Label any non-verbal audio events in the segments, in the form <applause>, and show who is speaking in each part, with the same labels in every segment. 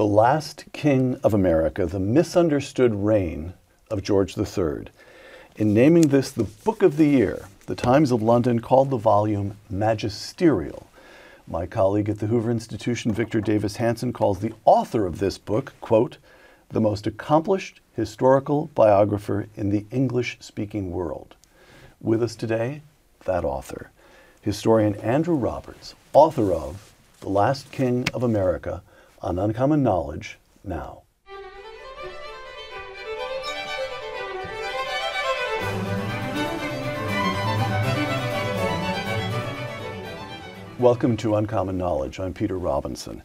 Speaker 1: The Last King of America, The Misunderstood Reign of George III. In naming this the Book of the Year, the Times of London called the volume magisterial. My colleague at the Hoover Institution, Victor Davis Hanson, calls the author of this book, quote, the most accomplished historical biographer in the English speaking world. With us today, that author, historian Andrew Roberts, author of The Last King of America on Uncommon Knowledge now. Welcome to Uncommon Knowledge. I'm Peter Robinson.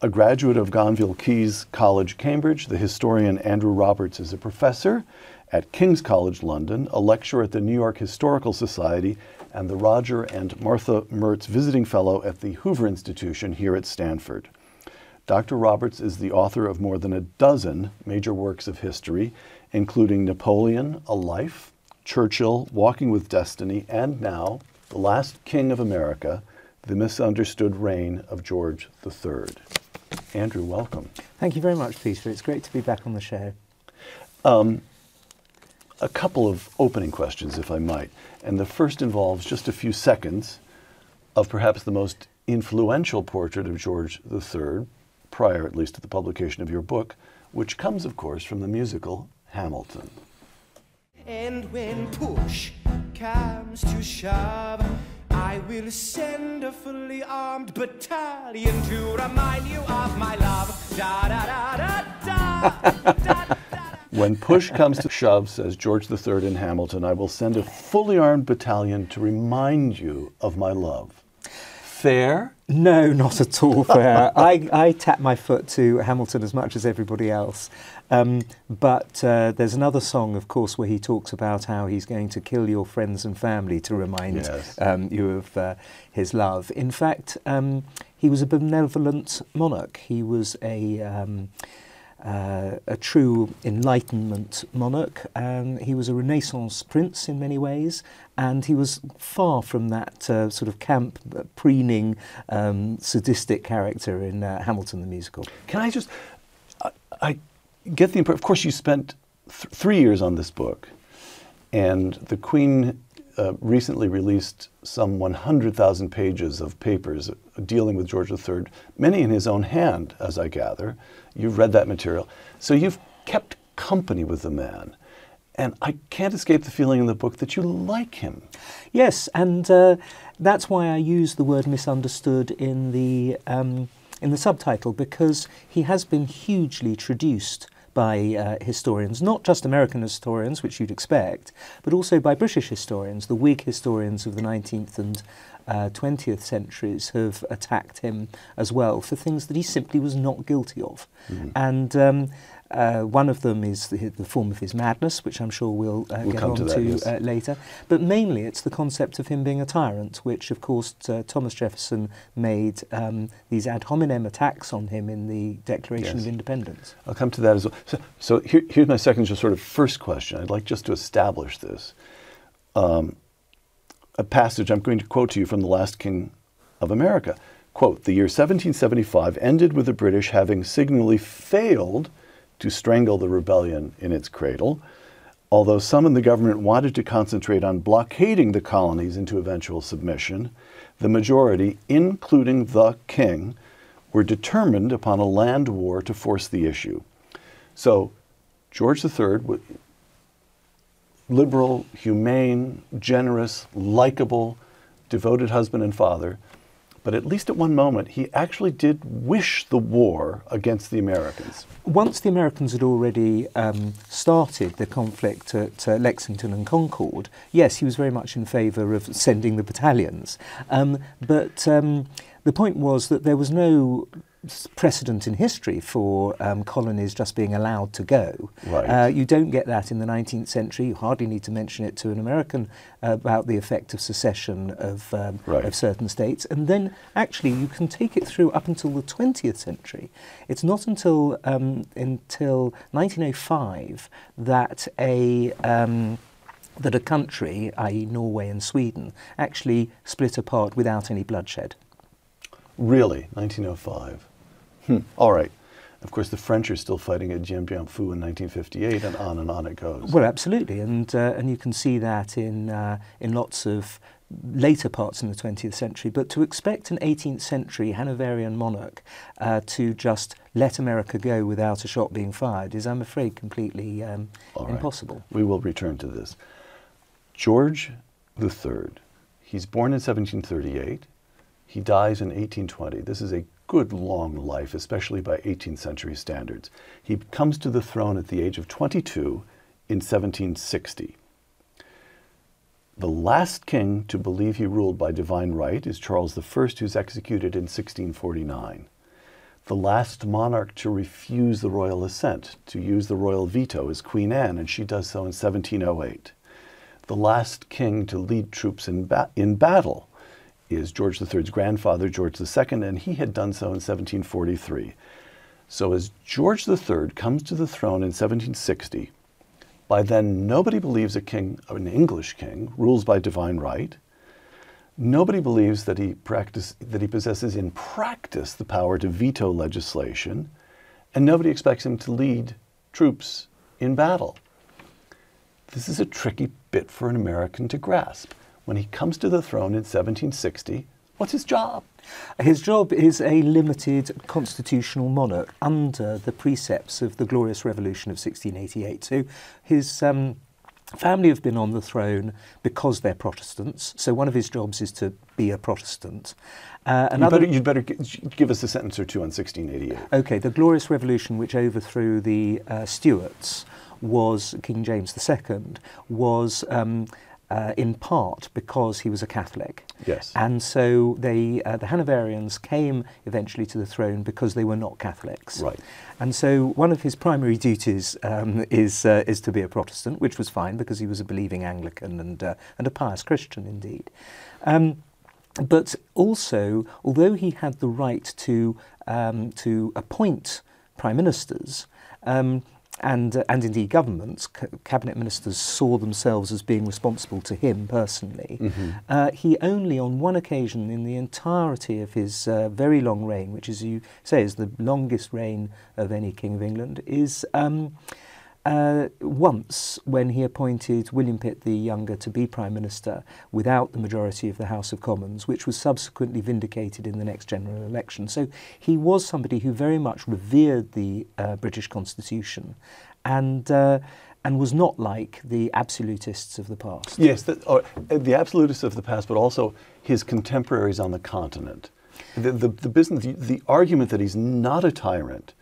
Speaker 1: A graduate of Gonville Caius College, Cambridge, the historian Andrew Roberts is a professor at King's College London, a lecturer at the New York Historical Society, and the Roger and Martha Mertz Visiting Fellow at the Hoover Institution here at Stanford. Dr. Roberts is the author of more than a dozen major works of history, including Napoleon, A Life, Churchill, Walking with Destiny, and now, The Last King of America, The Misunderstood Reign of George III. Andrew, welcome.
Speaker 2: Thank you very much, Peter. It's great to be back on the show.
Speaker 1: Um, a couple of opening questions, if I might. And the first involves just a few seconds of perhaps the most influential portrait of George III, prior at least to the publication of your book, which comes, of course, from the musical Hamilton.
Speaker 3: And when push comes to shove, I will send a fully armed battalion to remind you of my love. Da da da da da. da, <laughs>
Speaker 1: When push comes to shove, says George III in Hamilton, I will send a fully armed battalion to remind you of my love. Fair?
Speaker 2: No, not at all fair. <laughs> I, I tap my foot to Hamilton as much as everybody else. Um, but uh, there's another song, of course, where he talks about how he's going to kill your friends and family to remind
Speaker 1: Yes.
Speaker 2: um, you of uh, his love. In fact, um, he was a benevolent monarch. He was a. Uh, a true Enlightenment monarch. Um, he was a Renaissance prince in many ways, and he was far from that uh, sort of camp, uh, preening, um, sadistic character in uh, Hamilton the musical.
Speaker 1: Can I just, I, I get the impression, of course, you spent th- three years on this book, and the Queen uh, recently released some 100,000 pages of papers dealing with George III, many in his own hand, as I gather. You've read that material. So you've kept company with the man. And I can't escape the feeling in the book that you like him.
Speaker 2: Yes, and uh, that's why I use the word misunderstood in the um, in the subtitle because he has been hugely traduced by uh, historians, not just American historians, which you'd expect, but also by British historians. The Whig historians of the 19th and uh, 20th centuries have attacked him as well for things that he simply was not guilty of. And um, uh, one of them is the, the form of his madness, which I'm sure we'll, uh,
Speaker 1: We'll
Speaker 2: get on
Speaker 1: to
Speaker 2: to,
Speaker 1: yes.
Speaker 2: uh, later. But mainly it's the concept of him being a tyrant, which of course uh, Thomas Jefferson made um, these ad hominem attacks on him in the Declaration
Speaker 1: Yes.
Speaker 2: of Independence.
Speaker 1: I'll come to that as well. So, so here, here's my second, just sort of first question. I'd like just to establish this. Um, a passage I'm going to quote to you from The Last King of America. Quote, the year 1775 ended with the British having signally failed to strangle the rebellion in its cradle, although some in the government wanted to concentrate on blockading the colonies into eventual submission, the majority, including the king, were determined upon a land war to force the issue. So, George III, liberal, humane, generous, likable, devoted husband and father, but at least at one moment, he actually did wish the war against the Americans.
Speaker 2: Once the Americans had already um, started the conflict at uh, Lexington and Concord, yes, he was very much in favour of sending the battalions. Um, but um, the point was that there was no precedent in history for um, colonies just being allowed to go.
Speaker 1: Right.
Speaker 2: Uh, you don't get that in the 19th century. You hardly need to mention it to an American uh, about the effect of secession of, um,
Speaker 1: Right.
Speaker 2: of certain states. And then actually you can take it through up until the 20th century. It's not until, um, until 1905 that a... Um, that a country, i.e., Norway and Sweden, actually split apart without any bloodshed.
Speaker 1: Really, 1905. Hmm. All right. Of course, the French are still fighting at Dien Bien Phu in 1958, and on and on it goes.
Speaker 2: Well, absolutely, and uh, and you can see that in uh, in lots of later parts in the 20th century. But to expect an 18th century Hanoverian monarch uh, to just let America go without a shot being fired is, I'm afraid, completely um,
Speaker 1: right.
Speaker 2: impossible.
Speaker 1: We will return to this. George III, he's born in 1738. He dies in 1820. This is a good long life, especially by 18th century standards. He comes to the throne at the age of 22 in 1760. The last king to believe he ruled by divine right is Charles I, who's executed in 1649. The last monarch to refuse the royal assent, to use the royal veto, is Queen Anne, and she does so in 1708. The last king to lead troops in, ba- in battle is George III's grandfather, George II, and he had done so in 1743. So as George III comes to the throne in 1760, by then, nobody believes a king, an English king, rules by divine right. Nobody believes that he, practice, that he possesses in practice the power to veto legislation, and nobody expects him to lead troops in battle. This is a tricky bit for an American to grasp. When he comes to the throne in 1760, what's his job?
Speaker 2: His job is a limited constitutional monarch under the precepts of the Glorious Revolution of 1688. So his um, family have been on the throne because they're Protestants. So one of his jobs is to be a Protestant. Uh,
Speaker 1: You'd better, you'd better gi- give us a sentence or two on 1688.
Speaker 2: Okay, the Glorious Revolution, which overthrew the uh, Stuarts, was King James II, was um, uh, in part because he was a Catholic.
Speaker 1: Yes.
Speaker 2: And so they, uh, the Hanoverians came eventually to the throne because they were not Catholics.
Speaker 1: Right.
Speaker 2: And so one of his primary duties um, is, uh, is to be a Protestant, which was fine because he was a believing Anglican and, uh, and a pious Christian indeed. Um, but also, although he had the right to, um, to appoint prime ministers, um, and, uh, and indeed governments, c- cabinet ministers saw themselves as being responsible to him personally. Uh, he only, on one occasion in the entirety of his uh, very long reign, which, as you say, is the longest reign of any king of England, is um, uh, once when he appointed William Pitt the Younger to be Prime Minister without the majority of the House of Commons, which was subsequently vindicated in the next general election. So he was somebody who very much revered the uh, British Constitution and, uh, and was not like the absolutists of the past.
Speaker 1: Yes, the, or, uh, the absolutists of the past, but also his contemporaries on the continent. The, the, the business, the, the argument that he's not a tyrant,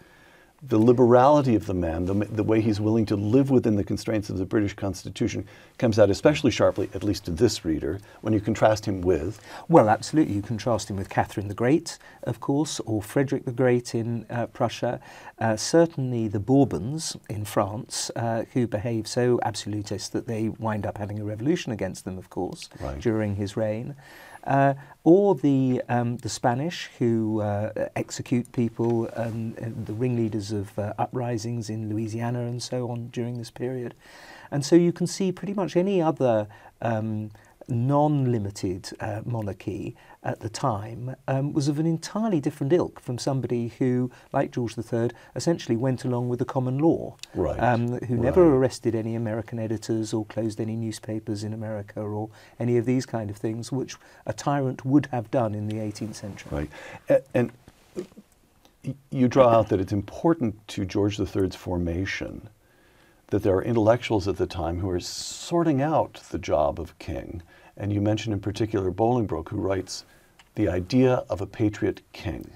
Speaker 1: the liberality of the man, the, the way he's willing to live within the constraints of the British Constitution, comes out especially sharply, at least to this reader, when you contrast him with.
Speaker 2: Well, absolutely. You contrast him with Catherine the Great, of course, or Frederick the Great in uh, Prussia. Uh, certainly the Bourbons in France, uh, who behave so absolutist that they wind up having a revolution against them, of course,
Speaker 1: Right.
Speaker 2: during his reign. Uh, or the, um, the Spanish who uh, execute people, um, the ringleaders of uh, uprisings in Louisiana and so on during this period. And so you can see pretty much any other um, non limited uh, monarchy at the time um, was of an entirely different ilk from somebody who, like George III, essentially went along with the common law,
Speaker 1: Right,
Speaker 2: um, who never
Speaker 1: right.
Speaker 2: arrested any American editors or closed any newspapers in America or any of these kind of things, which a tyrant would have done in the 18th century.
Speaker 1: Right. A- And you draw out that it's important to George III's formation that there are intellectuals at the time who are sorting out the job of king. And you mentioned in particular Bolingbroke, who writes The Idea of a Patriot King.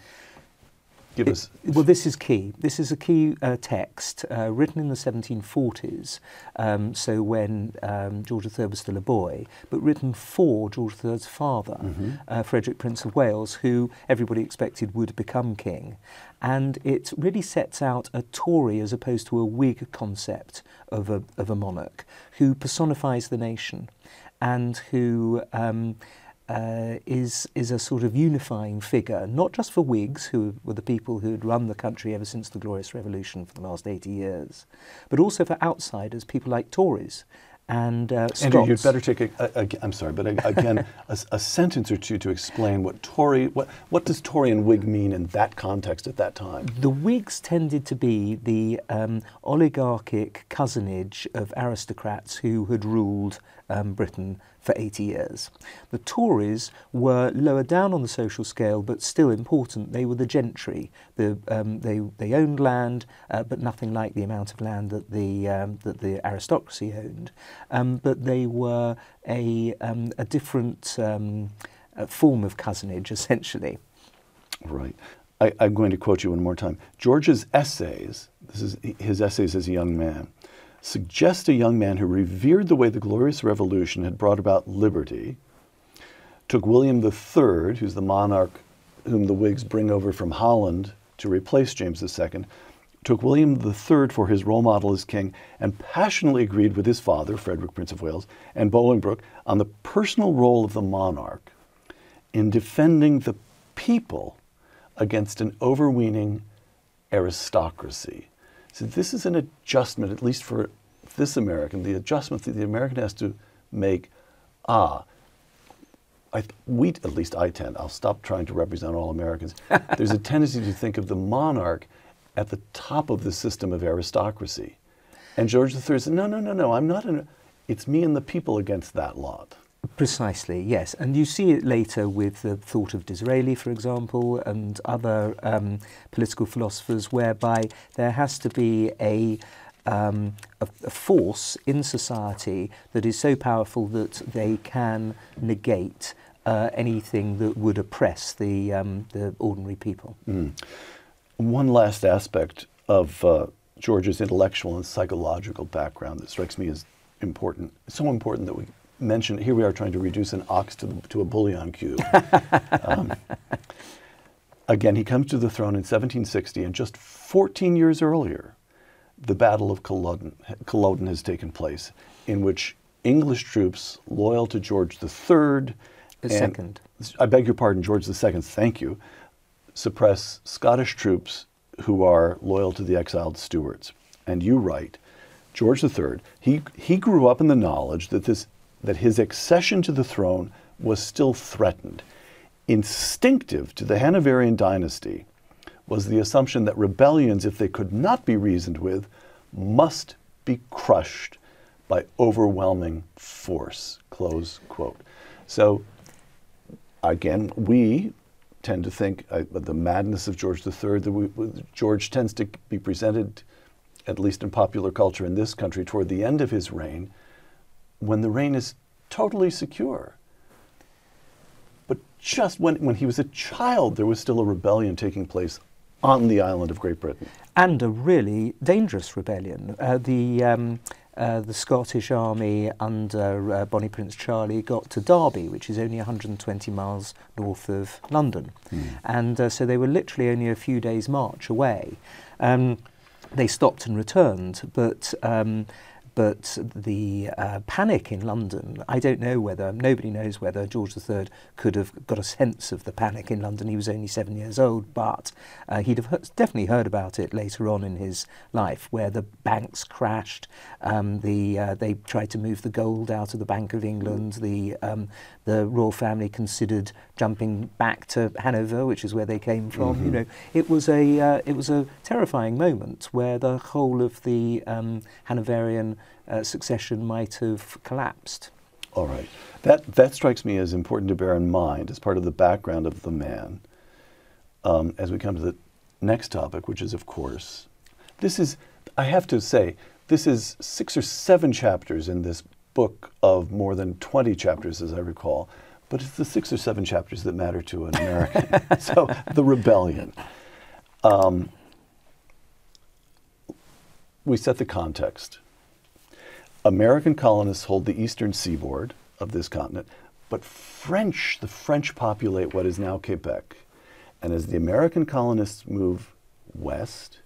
Speaker 1: Give
Speaker 2: It-
Speaker 1: us.
Speaker 2: well, this is key. This is a key uh, text uh, written in the 1740s, um, so when um, George III was still a boy, but written for George III's father,
Speaker 1: Mm-hmm.
Speaker 2: uh, Frederick Prince of Wales, who everybody expected would become king. And it really sets out a Tory as opposed to a Whig concept of a, of a monarch who personifies the nation and who. Um, uh, is is a sort of unifying figure, not just for Whigs, who were the people who had run the country ever since the Glorious Revolution for the last 80 years, but also for outsiders, people like Tories. and uh,
Speaker 1: Andrew, you'd better take a, a, a, I'm sorry, but a, again, a sentence or two to explain what Tory, what, what does Tory and Whig mean in that context at that time?
Speaker 2: The Whigs tended to be the um, oligarchic cousinage of aristocrats who had ruled um, Britain for 80 years. The Tories were lower down on the social scale, but still important. They were the gentry. The, um, they, they owned land, uh, but nothing like the amount of land that the, um, that the aristocracy owned. Um, but they were a, um, a different um, uh, form of cousinage, <laughs> essentially.
Speaker 1: Right. I, I'm going to quote you one more time. George's essays, this is his essays as a young man, suggest a young man who revered the way the Glorious Revolution had brought about liberty, took William III, who's the monarch whom the Whigs bring over from Holland to replace James II, took William III for his role model as king, and passionately agreed with his father, Frederick, Prince of Wales, and Bolingbroke on the personal role of the monarch in defending the people against an overweening aristocracy. So this is an adjustment, at least for this American, the adjustment that the American has to make. Ah, I, we, at least I tend, I'll stop trying to represent all Americans. <laughs> There's a tendency to think of the monarch at the top of the system of aristocracy. And George III said, no, no, no, no, I'm not an, it's me and the people against that lot.
Speaker 2: Precisely, yes. And you see it later with the thought of Disraeli, for example, and other um, political philosophers, whereby there has to be a, um, a, a force in society that is so powerful that they can negate uh, anything that would oppress the, um, the ordinary people.
Speaker 1: One last aspect of uh, George's intellectual and psychological background that strikes me as important, so important that we mention here we are trying to reduce an ox to, the, to a bouillon cube. <laughs> um, again, he comes to the throne in 1760, and just 14 years earlier, the Battle of Culloden, Culloden has taken place, in which English troops loyal to George III,
Speaker 2: The
Speaker 1: and-
Speaker 2: second.
Speaker 1: I beg your pardon, George II, thank you, suppress Scottish troops who are loyal to the exiled Stuarts. And you write, George III, he, he grew up in the knowledge that, this, that his accession to the throne was still threatened. Instinctive to the Hanoverian dynasty was the assumption that rebellions, if they could not be reasoned with, must be crushed by overwhelming force. Close quote. So again, we tend to think uh, the madness of George III. That we, George tends to be presented, at least in popular culture in this country, toward the end of his reign, when the reign is totally secure. But just when, when he was a child, there was still a rebellion taking place on the island of Great Britain.
Speaker 2: and a really dangerous rebellion. Uh, the um, uh, the Scottish army under uh, Bonnie Prince Charlie got to Derby, which is only 120 miles north of London, and uh, so they were literally only a few days' march away. Um, they stopped and returned, but. Um, but the uh, panic in London, I don't know whether, nobody knows whether George III could have got a sense of the panic in London. He was only seven years old, but uh, he'd have he- definitely heard about it later on in his life, where the banks crashed, um, the, uh, they tried to move the gold out of the Bank of England, the, um, the royal family considered jumping back to Hanover, which is where they came from. You know, it was a, uh, it was a terrifying moment where the whole of the um, Hanoverian uh, succession might have collapsed.
Speaker 1: All right. That, that strikes me as important to bear in mind as part of the background of the man. Um, as we come to the next topic, which is, of course, this is, I have to say, this is six or seven chapters in this book of more than 20 chapters, as I recall. But it's the six or seven chapters that matter to an American. <laughs> so, the rebellion. Um, we set the context. American colonists hold the eastern seaboard of this continent, but French, the French populate what is now Quebec. And as the American colonists move west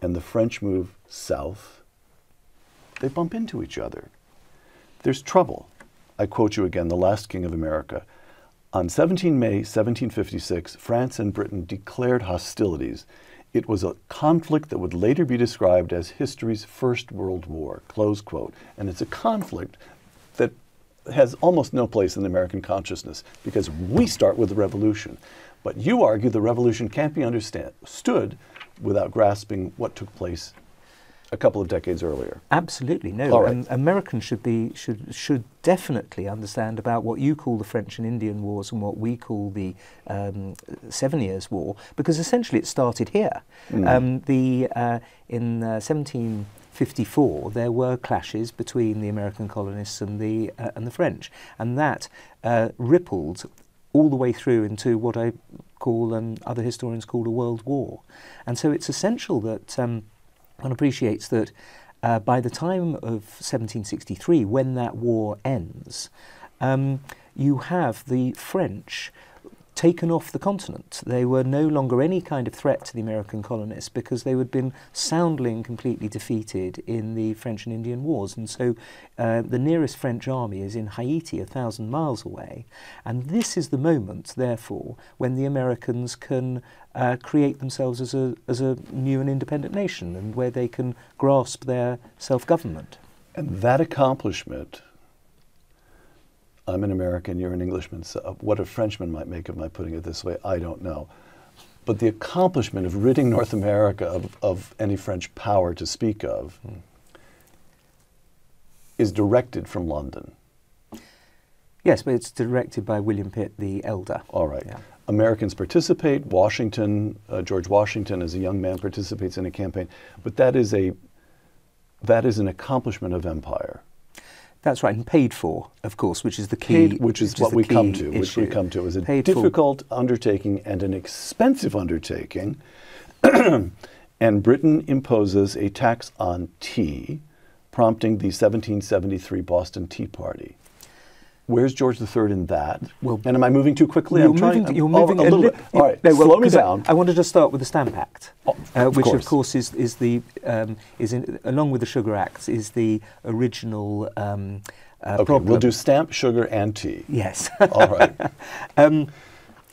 Speaker 1: and the French move south, they bump into each other. There's trouble. I quote you again, the last king of America. On 17 May 1756, France and Britain declared hostilities It was a conflict that would later be described as history's first world war, close quote. And it's a conflict that has almost no place in the American consciousness because we start with the revolution. But you argue the revolution can't be understood without grasping what took place a couple of decades earlier.
Speaker 2: Absolutely, no.
Speaker 1: Right.
Speaker 2: Um, Americans should be should should definitely understand about what you call the French and Indian Wars and what we call the um, Seven Years' War, because essentially it started here. Um, the uh, in uh, 1754 there were clashes between the American colonists and the uh, and the French, and that uh, rippled all the way through into what I call and other historians call a world war, and so it's essential that. One appreciates that uh, by the time of 1763, when that war ends, um, you have the French taken off the continent. They were no longer any kind of threat to the American colonists because they had been soundly and completely defeated in the French and Indian Wars. And so uh, the nearest French army is in Haiti, a thousand miles away. And this is the moment, therefore, when the Americans can uh, create themselves as a, as a new and independent nation and where they can grasp their self government.
Speaker 1: And that accomplishment, I'm an American, you're an Englishman, so what a Frenchman might make of my putting it this way, I don't know. But the accomplishment of ridding North America of, of any French power to speak of is directed from London.
Speaker 2: Yes, but it's directed by William Pitt the Elder.
Speaker 1: All right.
Speaker 2: Yeah.
Speaker 1: Americans participate. Washington, uh, George Washington, as a young man, participates in a campaign. But that is a that is an accomplishment of empire.
Speaker 2: That's right, and paid for, of course, which is the key.
Speaker 1: Paid, which is what
Speaker 2: the
Speaker 1: we come to. Which we come to. It was a
Speaker 2: Paid for.
Speaker 1: difficult undertaking and an expensive undertaking. <clears throat> and Britain imposes a tax on tea, prompting the 1773 Boston Tea Party. Where's George III in that?
Speaker 2: Well,
Speaker 1: and am I moving too quickly?
Speaker 2: You're
Speaker 1: I'm trying.
Speaker 2: moving,
Speaker 1: I'm-
Speaker 2: you're
Speaker 1: oh,
Speaker 2: moving
Speaker 1: a little bit. All right,
Speaker 2: no, well,
Speaker 1: slow me
Speaker 2: 'cause I-
Speaker 1: down.
Speaker 2: I, wanted to start with the Stamp Act,
Speaker 1: Oh,
Speaker 2: uh,
Speaker 1: of
Speaker 2: which
Speaker 1: course.
Speaker 2: of course is, is the um, is in, along with the Sugar Act is the original um, uh,
Speaker 1: Okay,
Speaker 2: problem.
Speaker 1: we'll do stamp, sugar, and tea.
Speaker 2: Yes.
Speaker 1: All right. <laughs>
Speaker 2: Um,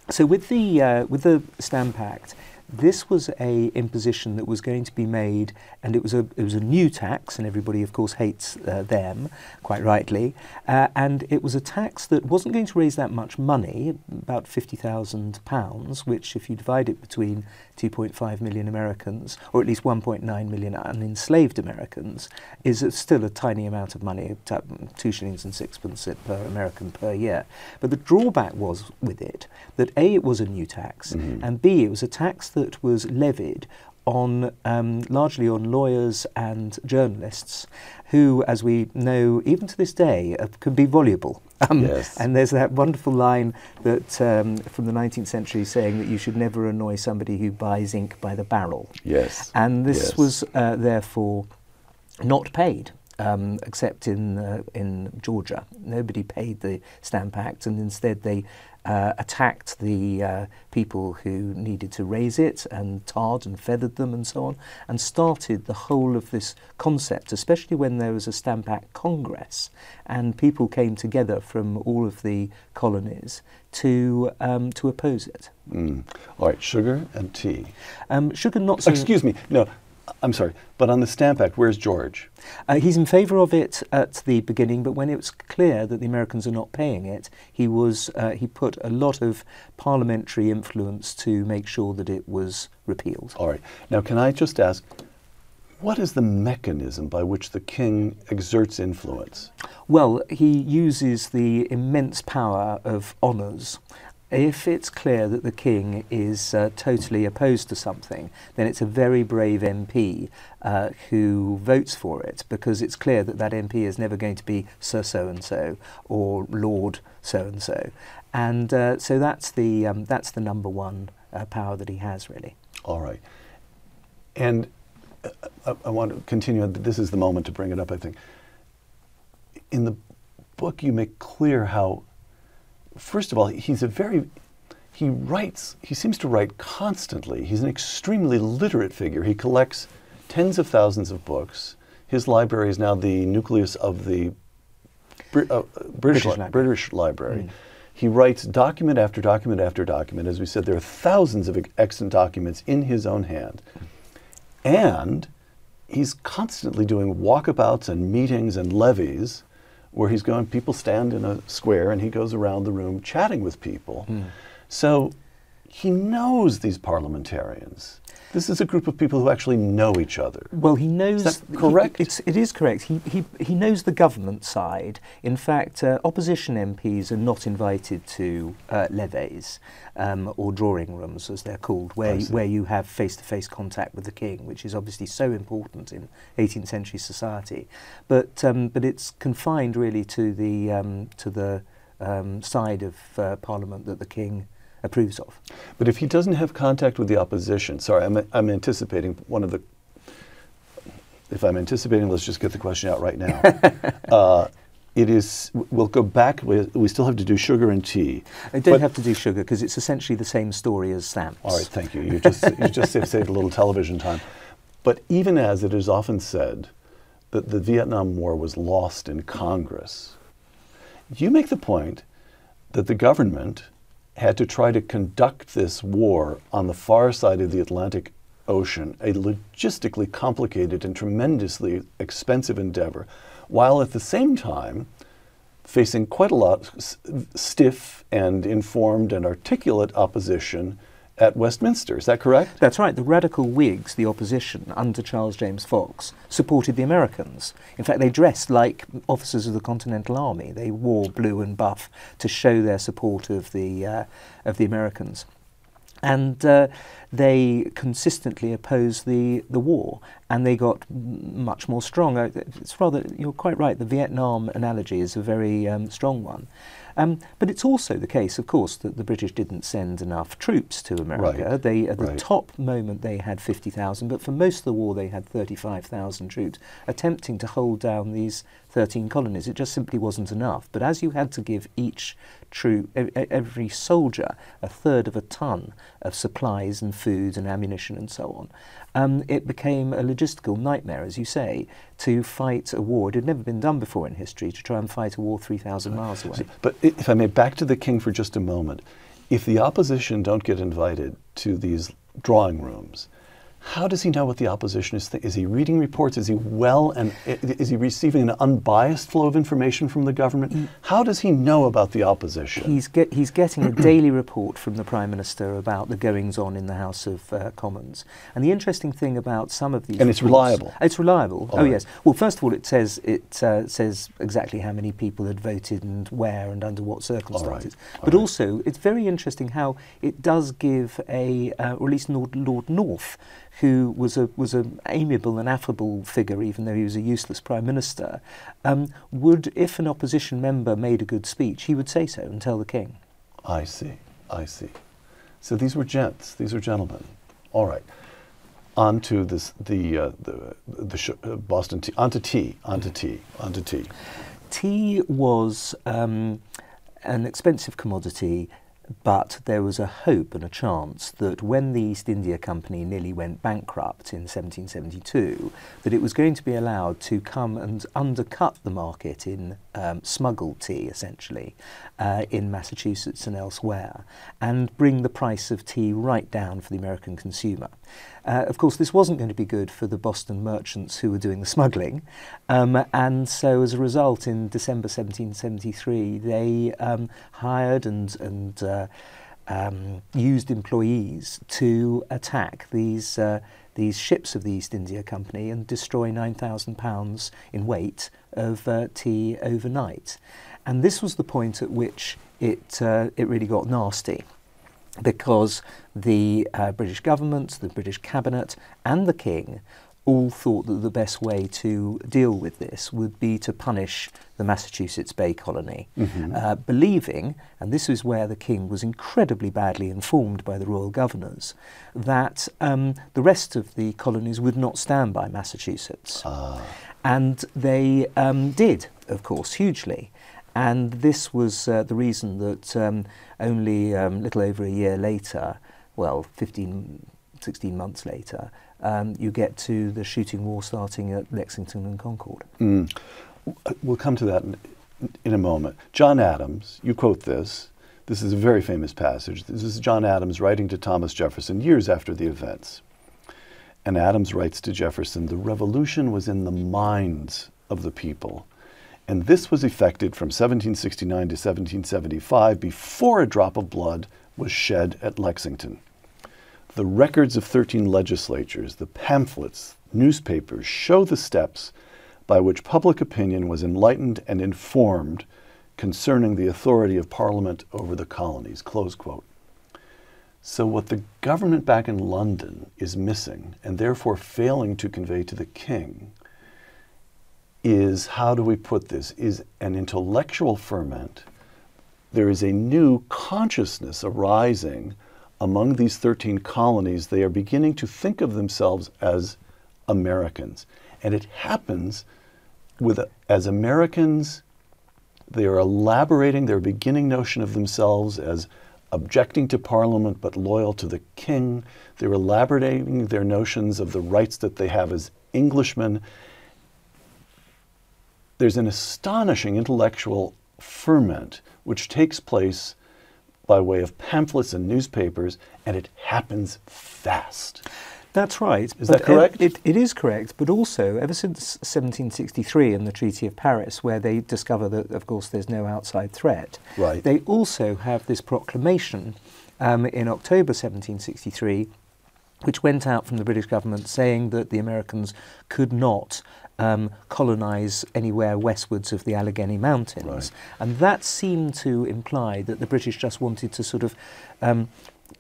Speaker 2: so with the uh, with the Stamp Act, this was a imposition that was going to be made, and it was a it was a new tax, and everybody, of course, hates uh, them quite rightly. Uh, and it was a tax that wasn't going to raise that much money, about fifty thousand pounds, which, if you divide it between 2.5 million Americans, or at least 1.9 million unenslaved Americans, is a- still a tiny amount of money, two shillings and sixpence per American per year. But the drawback was with it that A, it was a new tax, and B, it was a tax that was levied on um, largely on lawyers and journalists who, as we know, even to this day, uh, can be voluble. Um,
Speaker 1: Yes.
Speaker 2: And there's that wonderful line that um, from the 19th century saying that you should never annoy somebody who buys ink by the barrel.
Speaker 1: Yes.
Speaker 2: And this
Speaker 1: Yes.
Speaker 2: was uh, therefore not paid, um, except in uh, in Georgia. Nobody paid the Stamp Act, and instead they uh, attacked the uh, people who needed to raise it and tarred and feathered them and so on, and started the whole of this concept, especially when there was a Stamp Act Congress and people came together from all of the colonies to um, to oppose it.
Speaker 1: Mm. All right, sugar and tea.
Speaker 2: Um, sugar not so.
Speaker 1: Excuse me. No, I'm sorry. But on the Stamp Act, where's George?
Speaker 2: Uh, he's in favour of it at the beginning, but when it was clear that the Americans are not paying it, he was uh, he put a lot of parliamentary influence to make sure that it was repealed.
Speaker 1: All right. Now, can I just ask, what is the mechanism by which the king exerts influence?
Speaker 2: Well, he uses the immense power of honours. If it's clear that the king is uh, totally opposed to something, then it's a very brave MP uh, who votes for it because it's clear that that MP is never going to be Sir So and So or Lord So and So, and uh, so that's the um, that's the number one uh, power that he has really.
Speaker 1: All right. And uh, I, I want to continue. This is the moment to bring it up, I think. In the book, you make clear how, first of all, he's a very, he writes, he seems to write constantly. He's an extremely literate figure. He collects tens of thousands of books. His library is now the nucleus of the Bri- uh, British,
Speaker 2: British
Speaker 1: Li-
Speaker 2: Library.
Speaker 1: British Library. He writes document after document after document. As we said, there are thousands of extant documents in his own hand. And he's constantly doing walkabouts and meetings and levees where he's going, people stand in a square and he goes around the room chatting with people. Hmm. So he knows these parliamentarians. This is a group of people who actually know each other.
Speaker 2: Well, he knows.
Speaker 1: that
Speaker 2: he-
Speaker 1: correct?
Speaker 2: it's, it is correct. He, he, he knows the government side. In fact, uh, opposition MPs are not invited to uh, levees um, or drawing rooms, as they're called, where,
Speaker 1: see.
Speaker 2: where you have face to face contact with the king, which is obviously so important in 18th century society. But, um, but it's confined really to the, um, to the um, side of uh, Parliament that the king approves of.
Speaker 1: But if he doesn't have contact with the opposition, sorry, I'm, I'm anticipating one of the. If I'm anticipating, let's just get the question out right now. <laughs> uh, it is. We'll go back. We, we still have to do sugar and tea.
Speaker 2: I don't have to do sugar because it's essentially the same story as stamps.
Speaker 1: All right, thank you. You just you just saved, saved a little television time. But even as it is often said that the Vietnam War was lost in Congress, you make the point that the government had to try to conduct this war on the far side of the Atlantic Ocean, a logistically complicated and tremendously expensive endeavor, while at the same time facing quite a lot s- stiff and informed and articulate opposition at Westminster. Is that correct?
Speaker 2: That's right. The radical Whigs, the opposition under Charles James Fox, supported the Americans. In fact, they dressed like officers of the Continental Army. They wore blue and buff to show their support of the uh, of the Americans. And uh, they consistently opposed the, the war, and they got much more strong. Uh, It's rather, you're quite right, the Vietnam analogy is a very um, strong one. Um, but it's also the case, of course, that the British didn't send enough troops to America.
Speaker 1: Right,
Speaker 2: They, at the
Speaker 1: right.
Speaker 2: top moment, they had 50,000, but for most of the war, they had 35,000 troops attempting to hold down these 13 colonies. It just simply wasn't enough. But as you had to give each troop, every soldier, a third of a ton of supplies and food and ammunition and so on, um, it became a logistical nightmare, as you say, to fight a war. It had never been done before in history to try and fight a war 3,000 miles away.
Speaker 1: But if I may, back to the king for just a moment. If the opposition don't get invited to these drawing rooms, how does he know what the opposition is thinking? Is he reading reports? Is he well and is he receiving an unbiased flow of information from the government? How does he know about the opposition?
Speaker 2: He's, get, he's getting a daily report from the Prime Minister about the goings on in the House of uh, Commons. And the interesting thing about some of these
Speaker 1: And it's reliable?
Speaker 2: It's reliable.
Speaker 1: All
Speaker 2: oh
Speaker 1: right.
Speaker 2: yes. Well, first of all, it says it uh, says exactly how many people had voted and where and under what circumstances.
Speaker 1: All
Speaker 2: But
Speaker 1: right.
Speaker 2: also, it's very interesting how it does give a, uh, or at least Lord, Lord North, who was a was an amiable and affable figure, even though he was a useless prime minister, um, would, if an opposition member made a good speech, he would say so and tell the king.
Speaker 1: I see. I see. So these were gents. These were gentlemen. All right. On to this, the uh, the the sh- uh, Boston tea. On to tea. On to tea. On to tea.
Speaker 2: Tea was um, an expensive commodity, but there was a hope and a chance that when the East India Company nearly went bankrupt in 1772, that it was going to be allowed to come and undercut the market in um, smuggled tea, essentially, uh, in Massachusetts and elsewhere, and bring the price of tea right down for the American consumer. Uh, of course, this wasn't going to be good for the Boston merchants who were doing the smuggling, um, and so as a result, in December 1773, they um, hired and and uh, um, used employees to attack these uh, these ships of the East India Company and destroy 9,000 pounds in weight of uh, tea overnight. And this was the point at which it uh, it really got nasty because the uh, British government, the British cabinet, and the king all thought that the best way to deal with this would be to punish the Massachusetts Bay Colony, uh, believing, and this is where the king was incredibly badly informed by the royal governors, that um, the rest of the colonies would not stand by Massachusetts. And they um, did, of course, hugely. And this was uh, the reason that um, only a um, little over a year later, well, 15, 16 months later, um, you get to the shooting war starting at Lexington and Concord.
Speaker 1: Mm. We'll come to that in, in a moment. John Adams, you quote this. This is a very famous passage. This is John Adams writing to Thomas Jefferson years after the events. And Adams writes to Jefferson The revolution was in the minds of the people. And this was effected from 1769 to 1775 before a drop of blood was shed at Lexington. The records of 13 legislatures, the pamphlets, newspapers show the steps by which public opinion was enlightened and informed concerning the authority of Parliament over the colonies. Close quote. So, what the government back in London is missing, and therefore failing to convey to the king, is how do we put this? Is an intellectual ferment. There is a new consciousness arising among these 13 colonies. They are beginning to think of themselves as Americans. And it happens with as Americans, they are elaborating their beginning notion of themselves as objecting to Parliament but loyal to the King. They're elaborating their notions of the rights that they have as Englishmen. There's an astonishing intellectual ferment which takes place by way of pamphlets and newspapers, and it happens fast.
Speaker 2: That's right.
Speaker 1: Is that correct?
Speaker 2: It, it is correct, but also ever since 1763 and the Treaty of Paris, where they discover that, of course, there's no outside threat,
Speaker 1: right.
Speaker 2: they also have this proclamation um, in October 1763, which went out from the British government saying that the Americans could not um, colonize anywhere westwards of the Allegheny Mountains.
Speaker 1: Right.
Speaker 2: And that seemed to imply that the British just wanted to sort of um,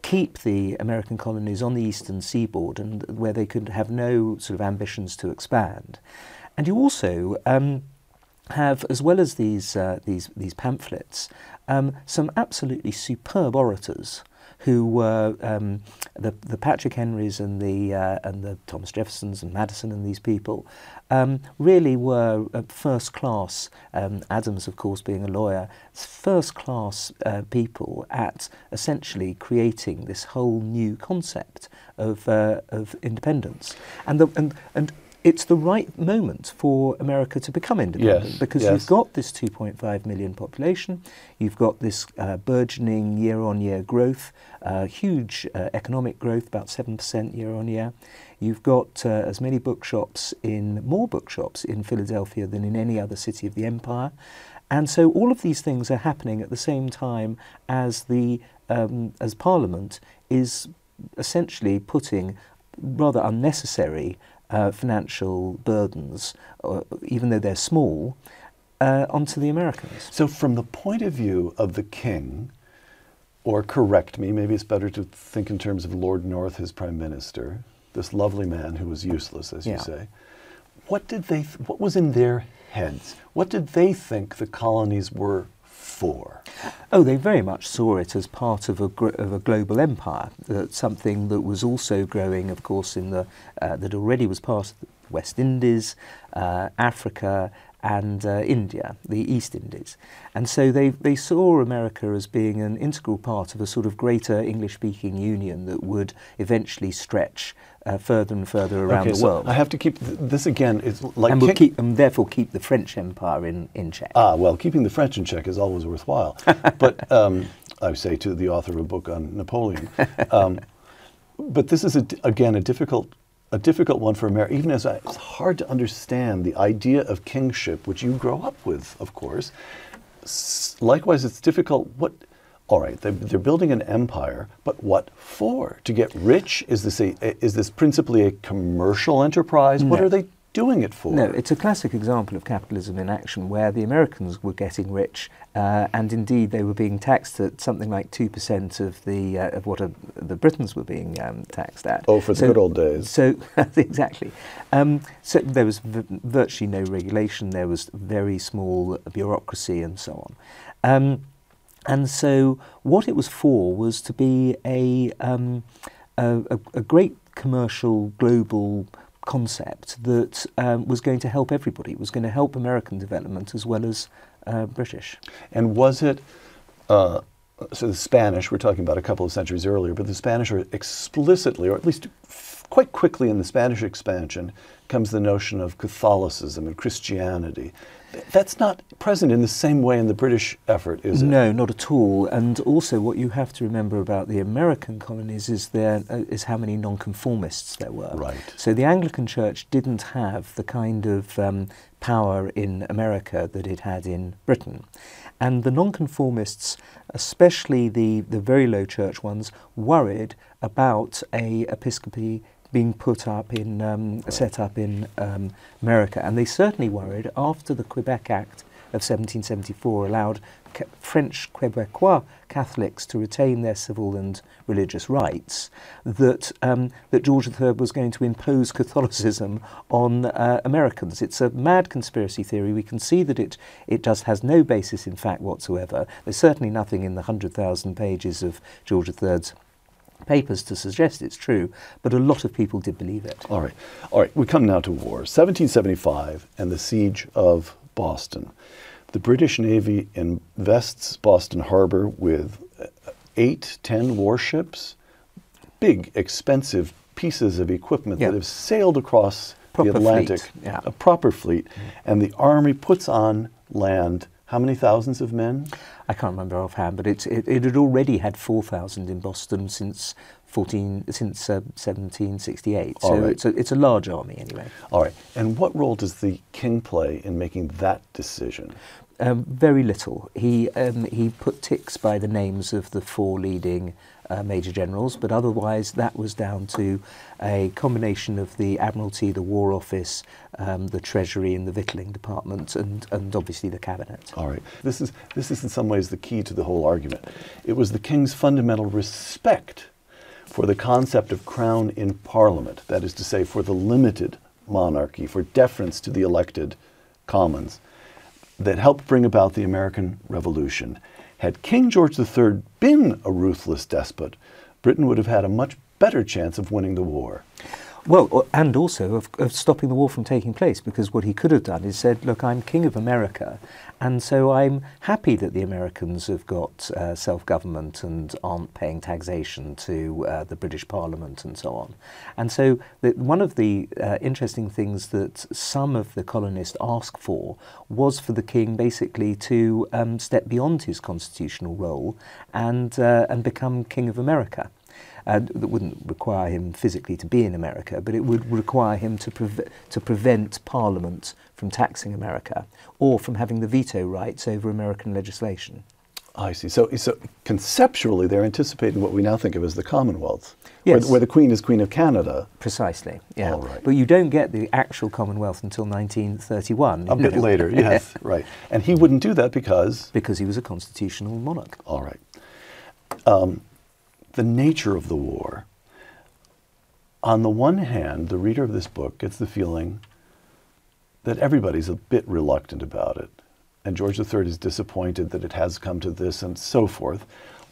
Speaker 2: keep the American colonies on the eastern seaboard and where they could have no sort of ambitions to expand. And you also um, have, as well as these, uh, these, these pamphlets, um, some absolutely superb orators who were um, the, the Patrick Henrys and the, uh, and the Thomas Jeffersons and Madison and these people um, really were uh, first class, um, Adams, of course, being a lawyer, first class uh, people at essentially creating this whole new concept of, uh, of independence. And, the, and, and it's the right moment for America to become independent
Speaker 1: yes,
Speaker 2: because
Speaker 1: yes.
Speaker 2: you've got this 2.5 million population, you've got this uh, burgeoning year on year growth, uh, huge uh, economic growth, about 7% year on year. You've got uh, as many bookshops in, more bookshops in Philadelphia than in any other city of the empire. And so all of these things are happening at the same time as the um, as Parliament is essentially putting rather unnecessary uh, financial burdens, uh, even though they're small, uh, onto the Americans.
Speaker 1: So, from the point of view of the king, or correct me, maybe it's better to think in terms of Lord North, his prime minister, this lovely man who was useless, as
Speaker 2: Yeah.
Speaker 1: you say. What did they? Th- what was in their heads? What did they think the colonies were
Speaker 2: Oh, they very much saw it as part of a, of a global empire, that something that was also growing, of course, in the uh, that already was part of the West Indies, uh, Africa, and uh, India, the East Indies. And so they, they saw America as being an integral part of a sort of greater English speaking union that would eventually stretch uh, further and further around
Speaker 1: okay,
Speaker 2: the
Speaker 1: so
Speaker 2: world.
Speaker 1: I have to keep th- this again. It's like
Speaker 2: and, will keep, and therefore keep the French Empire in, in check.
Speaker 1: Ah, well, keeping the French in check is always worthwhile. <laughs> but um, I say to the author of a book on Napoleon. Um, <laughs> but this is, a, again, a difficult, a difficult one for America. Even as I, it's hard to understand the idea of kingship, which you grow up with, of course. S- likewise, it's difficult. What? All right, they're, they're building an empire, but what for? To get rich? Is this a, is this principally a commercial enterprise? What are they doing it for?
Speaker 2: No, it's a classic example of capitalism in action where the Americans were getting rich uh, and indeed they were being taxed at something like 2% of, the, uh, of what a, the Britons were being um, taxed at.
Speaker 1: Oh, for the good old days.
Speaker 2: So, <laughs> exactly. Um, so there was v- virtually no regulation, there was very small bureaucracy and so on. Um, and so what it was for was to be a, um, a, a, great commercial global concept that um, was going to help everybody. It was going to help American development as well as uh, British.
Speaker 1: And was it, uh, so the Spanish, we're talking about a couple of centuries earlier, but the Spanish are explicitly, or at least quite quickly in the Spanish expansion, comes the notion of Catholicism and Christianity. That's not present in the same way in the British effort, is it?
Speaker 2: No, not at all. And also, what you have to remember about the American colonies is there uh, is how many nonconformists there were.
Speaker 1: Right.
Speaker 2: So the Anglican Church didn't have the kind of um, power in America that it had in Britain, and the nonconformists, especially the the very low church ones, worried about a episcopacy being put up in um, set up in um, America, and they certainly worried after the Quebec Act of 1774 allowed French Quebecois Catholics to retain their civil and religious rights, that um, that George III was going to impose Catholicism on uh, Americans. It's a mad conspiracy theory. We can see that it it just has no basis in fact whatsoever. There's certainly nothing in the hundred thousand pages of George III's papers to suggest it's true, but a lot of people did believe it.
Speaker 1: All right. All right. We come now to war. 1775 and the siege of Boston. The British Navy invests Boston Harbor with eight, ten warships, big, expensive pieces of equipment
Speaker 2: Yeah.
Speaker 1: that have sailed across
Speaker 2: Proper
Speaker 1: the Atlantic,
Speaker 2: yeah.
Speaker 1: a proper fleet. And the Army puts on land how many thousands of men?
Speaker 2: I can't remember offhand, but it, it, it had already had 4,000 in Boston since 14, since uh, 1768. So
Speaker 1: All right.
Speaker 2: it's, a, it's a large army anyway.
Speaker 1: All right. And what role does the king play in making that decision?
Speaker 2: Um, very little. He, um, he put ticks by the names of the four leading uh, major generals, but otherwise that was down to a combination of the Admiralty, the War Office, um, the Treasury, and the Victualling Department, and, and obviously the Cabinet.
Speaker 1: All right. This is this is in some ways the key to the whole argument. It was the king's fundamental respect for the concept of crown in parliament, that is to say, for the limited monarchy, for deference to the elected commons, that helped bring about the American Revolution. Had King George III been a ruthless despot, Britain would have had a much better chance of winning the war.
Speaker 2: Well, and also of, of stopping the war from taking place, because what he could have done is said, "Look, I'm king of America, and so I'm happy that the Americans have got uh, self-government and aren't paying taxation to uh, the British Parliament and so on." And so, the, one of the uh, interesting things that some of the colonists asked for was for the king basically to um, step beyond his constitutional role and uh, and become king of America uh, that wouldn't require him physically to be in America, but it would require him to, preve- to prevent Parliament from taxing America or from having the veto rights over American legislation.
Speaker 1: I see. So, so conceptually, they're anticipating what we now think of as the Commonwealth, where,
Speaker 2: Yes.
Speaker 1: where the Queen is Queen of Canada.
Speaker 2: Precisely, yeah.
Speaker 1: All right.
Speaker 2: But you don't get the actual Commonwealth until 1931.
Speaker 1: A bit later, <laughs> yes, right. And he wouldn't do that because,
Speaker 2: because he was a constitutional monarch.
Speaker 1: all right, um, the nature of the war. On the one hand, the reader of this book gets the feeling that everybody's a bit reluctant about it. And George III is disappointed that it has come to this and so forth.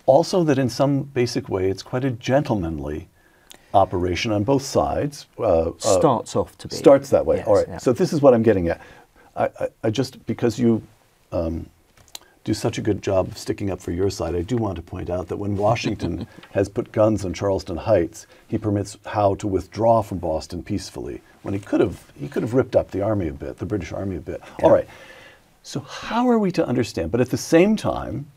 Speaker 1: Also, that in some basic way, it's quite a gentlemanly operation on both sides. Uh, uh,
Speaker 2: Starts off to be.
Speaker 1: Starts that way.
Speaker 2: Yes,
Speaker 1: All right.
Speaker 2: yeah.
Speaker 1: So this is what I'm getting at. I, I, I just because you um, do such a good job of sticking up for your side, I do want to point out that when Washington <laughs> has put guns on Charleston Heights, he permits Howe to withdraw from Boston peacefully. When he could have, he could have ripped up the army a bit, the British army a bit. All right. So how are we to understand? But at the same time,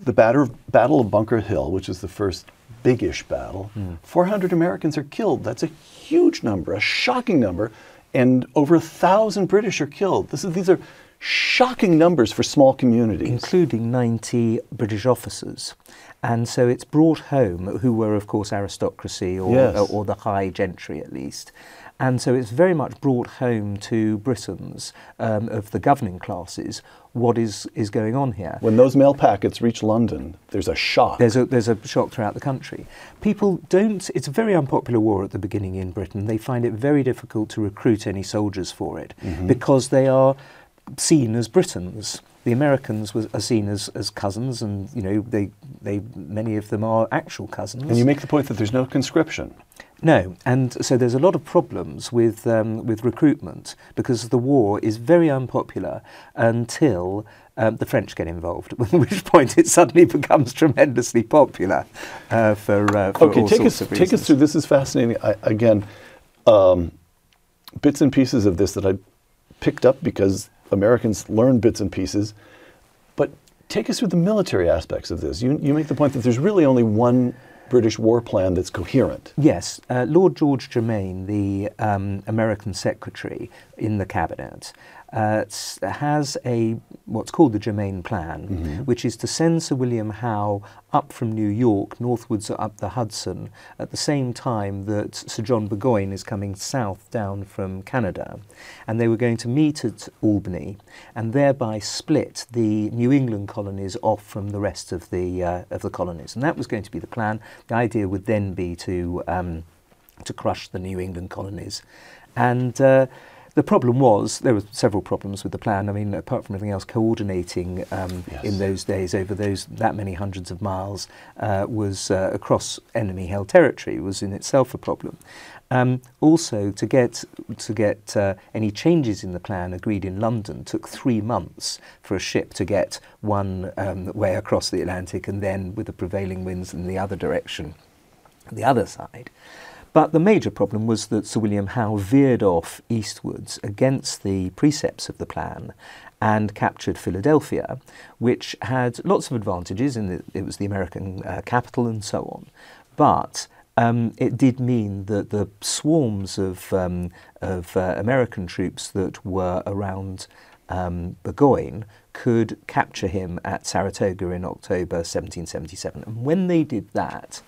Speaker 1: the batter, Battle of Bunker Hill, which is the first big-ish battle, hmm. 400 Americans are killed. That's a huge number, a shocking number, and over a thousand British are killed. This is, these are shocking numbers for small communities.
Speaker 2: including 90 British officers. And so it's brought home, who were, of course, aristocracy or,
Speaker 1: Yes.
Speaker 2: or the high gentry at least. And so it's very much brought home to Britons um, of the governing classes what is, is going on here.
Speaker 1: when those mail packets reach London, there's a shock.
Speaker 2: There's a, there's a shock throughout the country. People don't, it's a very unpopular war at the beginning in Britain. They find it very difficult to recruit any soldiers for it because they are seen as Britons. The Americans was, are seen as, as cousins, and you know they, they many of them are actual cousins.
Speaker 1: and you make the point that there's no conscription.
Speaker 2: No, and so there's a lot of problems with um, with recruitment because the war is very unpopular until um, the French get involved, at <laughs> which point it suddenly becomes tremendously popular uh, for, uh, for
Speaker 1: Okay, take us take us through. This is fascinating. I, again, um, bits and pieces of this that I picked up because Americans learn bits and pieces. But take us through the military aspects of this. You, you make the point that there's really only one British war plan that's coherent.
Speaker 2: Yes, uh, Lord George Germain, the um, American secretary in the cabinet, uh, has a what's called the Germain Plan, mm-hmm. which is to send Sir William Howe up from New York northwards up the Hudson at the same time that Sir John Burgoyne is coming south down from Canada, and they were going to meet at Albany and thereby split the New England colonies off from the rest of the uh, of the colonies, and that was going to be the plan. The idea would then be to um, to crush the New England colonies, and uh, the problem was there were several problems with the plan. I mean, apart from everything else, coordinating um, yes. in those days over those that many hundreds of miles uh, was uh, across enemy-held territory was in itself a problem. Um, also, to get to get uh, any changes in the plan agreed in London took three months for a ship to get one um, way across the Atlantic, and then with the prevailing winds in the other direction, the other side. But the major problem was that Sir William Howe veered off eastwards against the precepts of the plan and captured Philadelphia, which had lots of advantages that it was the American uh, capital and so on. But um, it did mean that the swarms of, um, of uh, American troops that were around um, Burgoyne could capture him at Saratoga in October 1777. And when they did that,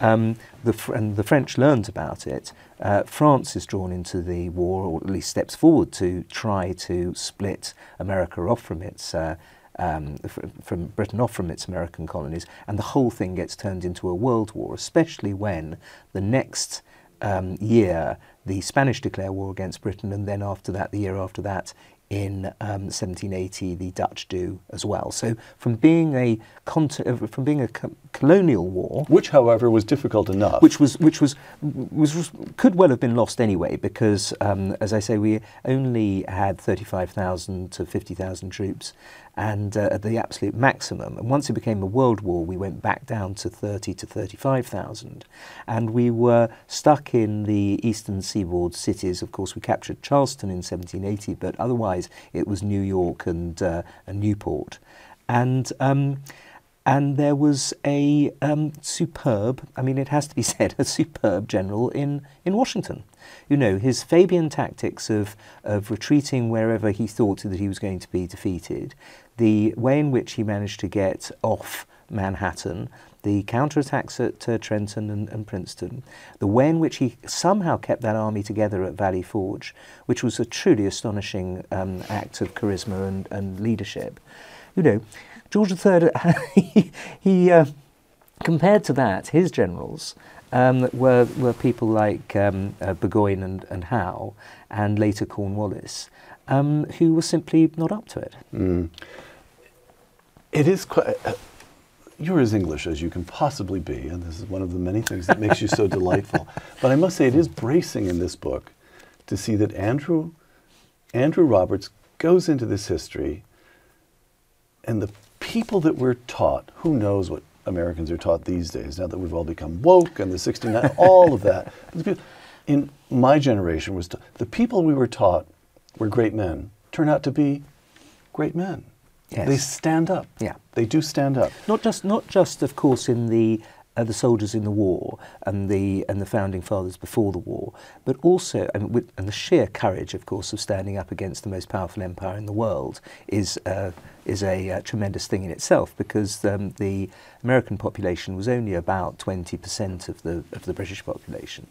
Speaker 2: um, the, and the French learned about it, uh, France is drawn into the war, or at least steps forward to try to split America off from its uh, um, from Britain off from its American colonies, and the whole thing gets turned into a world war, especially when the next um, year the Spanish declare war against Britain, and then after that, the year after that, in um, 1780 the Dutch do as well. So from being a uh, from being a co colonial war,
Speaker 1: which however was difficult enough,
Speaker 2: which was which was was, was could well have been lost anyway because um, as I say we only had 35,000 to 50,000 troops and uh, at the absolute maximum. And once it became a world war, we went back down to 30 to 35,000. And we were stuck in the eastern seaboard cities. Of course, we captured Charleston in 1780, but otherwise it was New York and, uh, and Newport. And um, and there was a um, superb, I mean, it has to be <laughs> said, a superb general in, in Washington. You know, his Fabian tactics of, of retreating wherever he thought that he was going to be defeated, the way in which he managed to get off Manhattan, the counterattacks at uh, Trenton and, and, Princeton, the way in which he somehow kept that army together at Valley Forge, which was a truly astonishing um, act of charisma and, and, leadership. You know, George III, <laughs> he, he uh, compared to that, his generals um, were, were people like um, uh, Burgoyne and, and Howe, and later Cornwallis, um, who were simply not up to it. Mm.
Speaker 1: It is quite. Uh, you're as English as you can possibly be, and this is one of the many things that makes you so <laughs> delightful. But I must say, it is bracing in this book to see that Andrew, Andrew Roberts goes into this history, and the people that we're taught, who knows what Americans are taught these days, now that we've all become woke and the 69, all of that. <laughs> In my generation, was the people we were taught were great men turn out to be great men. Yes. They stand up.
Speaker 2: Yeah.
Speaker 1: They do stand up.
Speaker 2: Not just, not just of course, in the uh, the soldiers in the war and the and the founding fathers before the war, but also with, and the sheer courage, of course, of standing up against the most powerful empire in the world is uh, is a uh, tremendous thing in itself because um, the American population was only about 20% of the of the British population.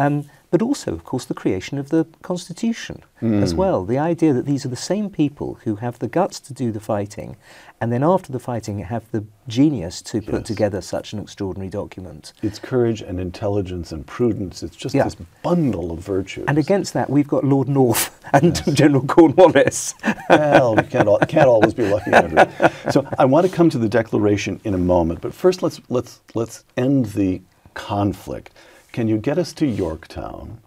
Speaker 2: Um, but also, of course, the creation of the Constitution mm. as well. The idea that these are the same people who have the guts to do the fighting, and then after the fighting have the genius to put together such an extraordinary document.
Speaker 1: It's courage and intelligence and prudence. It's just yeah. this bundle of virtues.
Speaker 2: And against that, we've got Lord North <laughs> and yes. General Cornwallis. <laughs>
Speaker 1: well, we can't, can't always be lucky, So I want to come to the Declaration in a moment, but first let's, let's, let's end the conflict can you get us to Yorktown?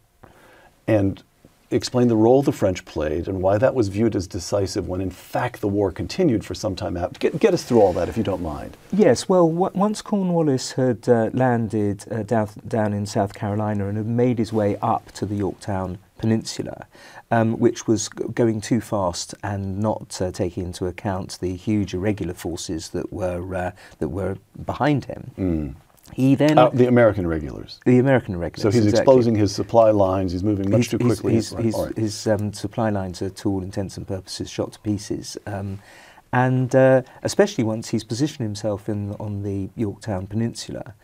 Speaker 1: And explain the role the French played and why that was viewed as decisive when, in fact, the war continued for some time after. Get, get us through all that, if you don't mind.
Speaker 2: Yes, well, w- once Cornwallis had uh, landed uh, down, down in South Carolina and had made his way up to the Yorktown Peninsula, um, which was g- going too fast and not uh, taking into account the huge irregular forces that were uh, that were behind him. He then
Speaker 1: Uh, the American regulars.
Speaker 2: the American regulars.
Speaker 1: So he's
Speaker 2: exactly.
Speaker 1: exposing his supply lines. He's moving much too quickly.
Speaker 2: His,
Speaker 1: Right,
Speaker 2: his, his um, supply lines are, to all intents and purposes, shot to pieces. Um, and uh, especially once he's positioned himself in, on the Yorktown Peninsula,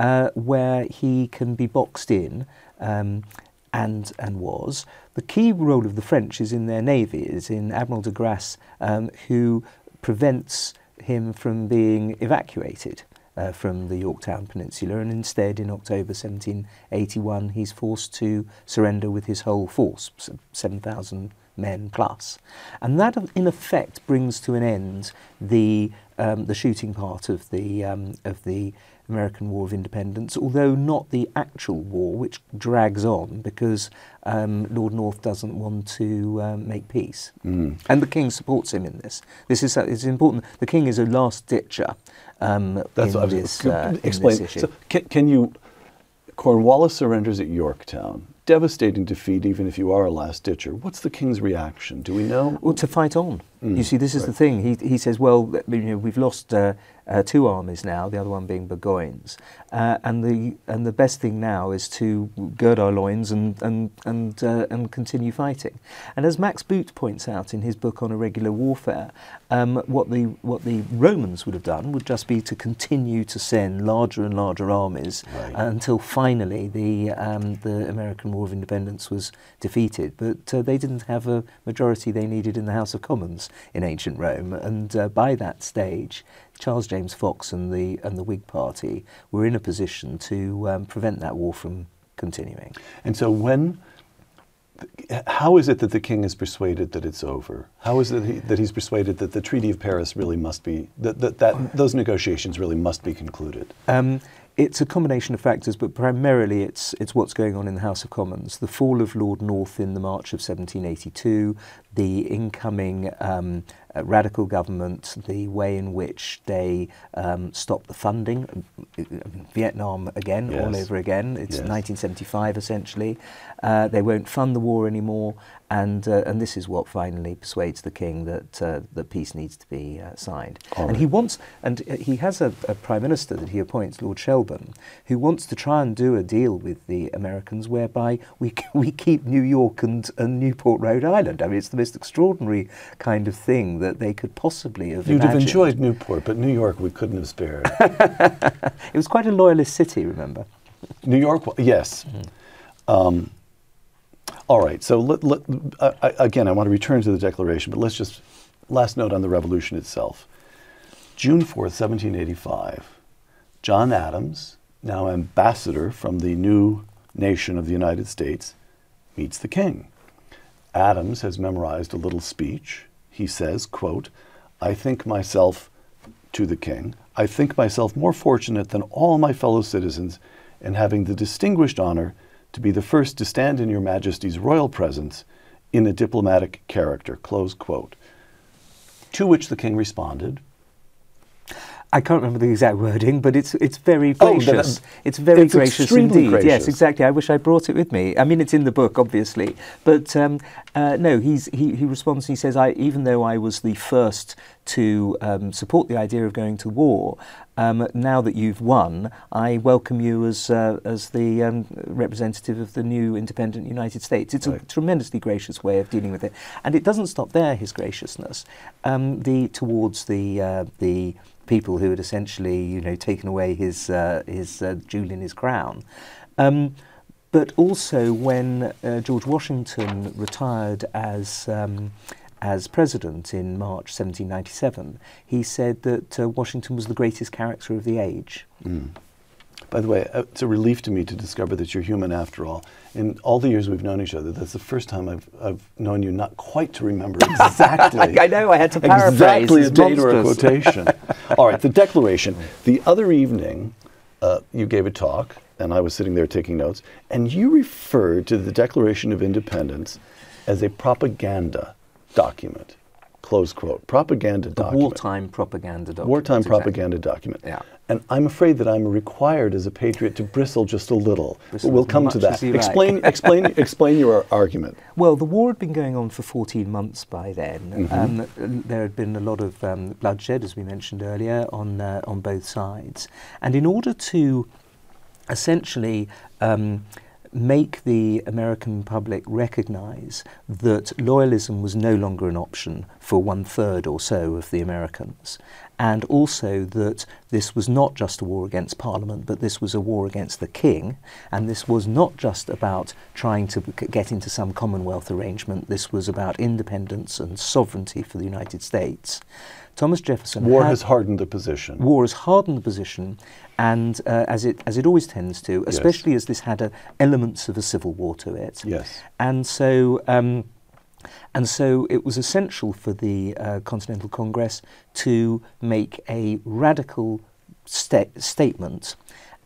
Speaker 2: uh, where he can be boxed in, um, and, and was. The key role of the French is in their navy, is in Admiral de Grasse, um, who prevents him from being evacuated uh, from the Yorktown Peninsula, and instead, in October 1781, he's forced to surrender with his whole force, 7,000 men plus. And that, in effect, brings to an end the, um, the shooting part of the, um, of the American War of Independence, although not the actual war, which drags on because um, Lord North doesn't want to um, make peace.
Speaker 1: Mm.
Speaker 2: And the King supports him in this. This is uh, it's important. The King is a last ditcher um,
Speaker 1: That's
Speaker 2: in,
Speaker 1: what I was-
Speaker 2: this, uh, in
Speaker 1: explain.
Speaker 2: this.
Speaker 1: So can, can you? Cornwallis surrenders at Yorktown. Devastating defeat, even if you are a last ditcher. What's the king's reaction? Do we know?
Speaker 2: Well, to fight on.
Speaker 1: Mm,
Speaker 2: You see, this is the thing. He, he says, well, you know, we've lost uh, uh, two armies now, the other one being Burgoyne's, uh, and the and the best thing now is to gird our loins and and and uh, and continue fighting. And as Max Boot points out in his book on irregular warfare, um, what the what the Romans would have done would just be to continue to send larger and larger armies
Speaker 1: Right.
Speaker 2: until finally the um, the American War of Independence was defeated. But uh, they didn't have a majority they needed in the House of Commons in ancient Rome, and uh, by that stage, Charles James Fox and the and the Whig Party were in a position to um, prevent that war from continuing.
Speaker 1: And so when, how is it that the king is persuaded that it's over? How is it he, that he's persuaded that the Treaty of Paris really must be that, that, that those negotiations really must be concluded?
Speaker 2: Um, it's a combination of factors, but primarily it's it's what's going on in the House of Commons. The fall of Lord North in the March of 1782, the incoming um, uh, radical government, the way in which they um, stopped the funding, uh, Vietnam again, all over again. It's
Speaker 1: Yes.
Speaker 2: 1975 essentially. Uh, they won't fund the war anymore, and uh, and this is what finally persuades the king that uh, that peace needs to be uh, signed.
Speaker 1: All
Speaker 2: and he wants, and uh, he has a, a prime minister that he appoints, Lord Shelburne, who wants to try and do a deal with the Americans whereby we <laughs> we keep New York and, and Newport, Rhode Island. I mean, it's the most extraordinary kind of thing that they could possibly have
Speaker 1: You'd have enjoyed Newport, but New York we couldn't have spared. <laughs>
Speaker 2: It was quite a loyalist city, remember?
Speaker 1: New York, yes. Um, all right. So let, let, I, I, again, I want to return to the Declaration, but let's just last note on the Revolution itself. June fourth, seventeen eighty-five. John Adams, now ambassador from the new nation of the United States, meets the king. Adams has memorized a little speech. He says, quote, I think myself to the king, I think myself more fortunate than all my fellow citizens in having the distinguished honor to be the first to stand in your majesty's royal presence in a diplomatic character, close quote. To which the king responded,
Speaker 2: I can't remember the exact wording, but it's it's very
Speaker 1: Oh,
Speaker 2: gracious.
Speaker 1: um,
Speaker 2: it's very
Speaker 1: it's
Speaker 2: gracious indeed. Yes, exactly. I wish I brought it with me. I mean, it's in the book, obviously, but um, uh, no. He's he, he responds and he says, "I even though I was the first to um, support the idea of going to war." Um, now that you've won, I welcome you as uh, as the um, representative of the new independent United States. It's a tremendously gracious way of dealing with it, and it doesn't stop there. His graciousness, um, the towards the uh, the people who had essentially, you know, taken away his uh, his uh, jewel in his crown. Um, but also when uh, George Washington retired as um, as president in March 1797, he said that uh, Washington was the greatest character of the age.
Speaker 1: By the way, uh, it's a relief to me to discover that you're human after all. In all the years we've known each other, that's the first time I've, I've known you not quite to remember <laughs> exactly.
Speaker 2: I know, I had to paraphrase.
Speaker 1: Exactly a date or a quotation. <laughs> all right, the Declaration. The other evening, uh, you gave a talk and I was sitting there taking notes, and you referred to the Declaration of Independence as a propaganda document. Close quote. Propaganda
Speaker 2: The
Speaker 1: document.
Speaker 2: wartime propaganda document.
Speaker 1: Wartime
Speaker 2: exactly.
Speaker 1: propaganda document.
Speaker 2: Yeah.
Speaker 1: And I'm afraid that I'm required as a patriot to bristle just a little.
Speaker 2: Bristle
Speaker 1: we'll come to that.
Speaker 2: you like.
Speaker 1: Explain, explain, <laughs> explain your argument.
Speaker 2: Well, the war had been going on for 14 months by then.
Speaker 1: Mm-hmm.
Speaker 2: Um, there had been a lot of um, bloodshed, as we mentioned earlier, on uh, on both sides. And in order to essentially um, make the American public recognise that loyalism was no longer an option for one third or so of the Americans, and also that this was not just a war against Parliament, but this was a war against the King, and this was not just about trying to get into some Commonwealth arrangement, this was about independence and sovereignty for the United States. Thomas Jefferson
Speaker 1: War
Speaker 2: had-
Speaker 1: has hardened the position.
Speaker 2: war has hardened the position, and uh, as it as it always tends to, especially as this had a, elements of a civil war to it.
Speaker 1: Yes.
Speaker 2: And so. Um, and so it was essential for the uh, Continental Congress to make a radical sta- statement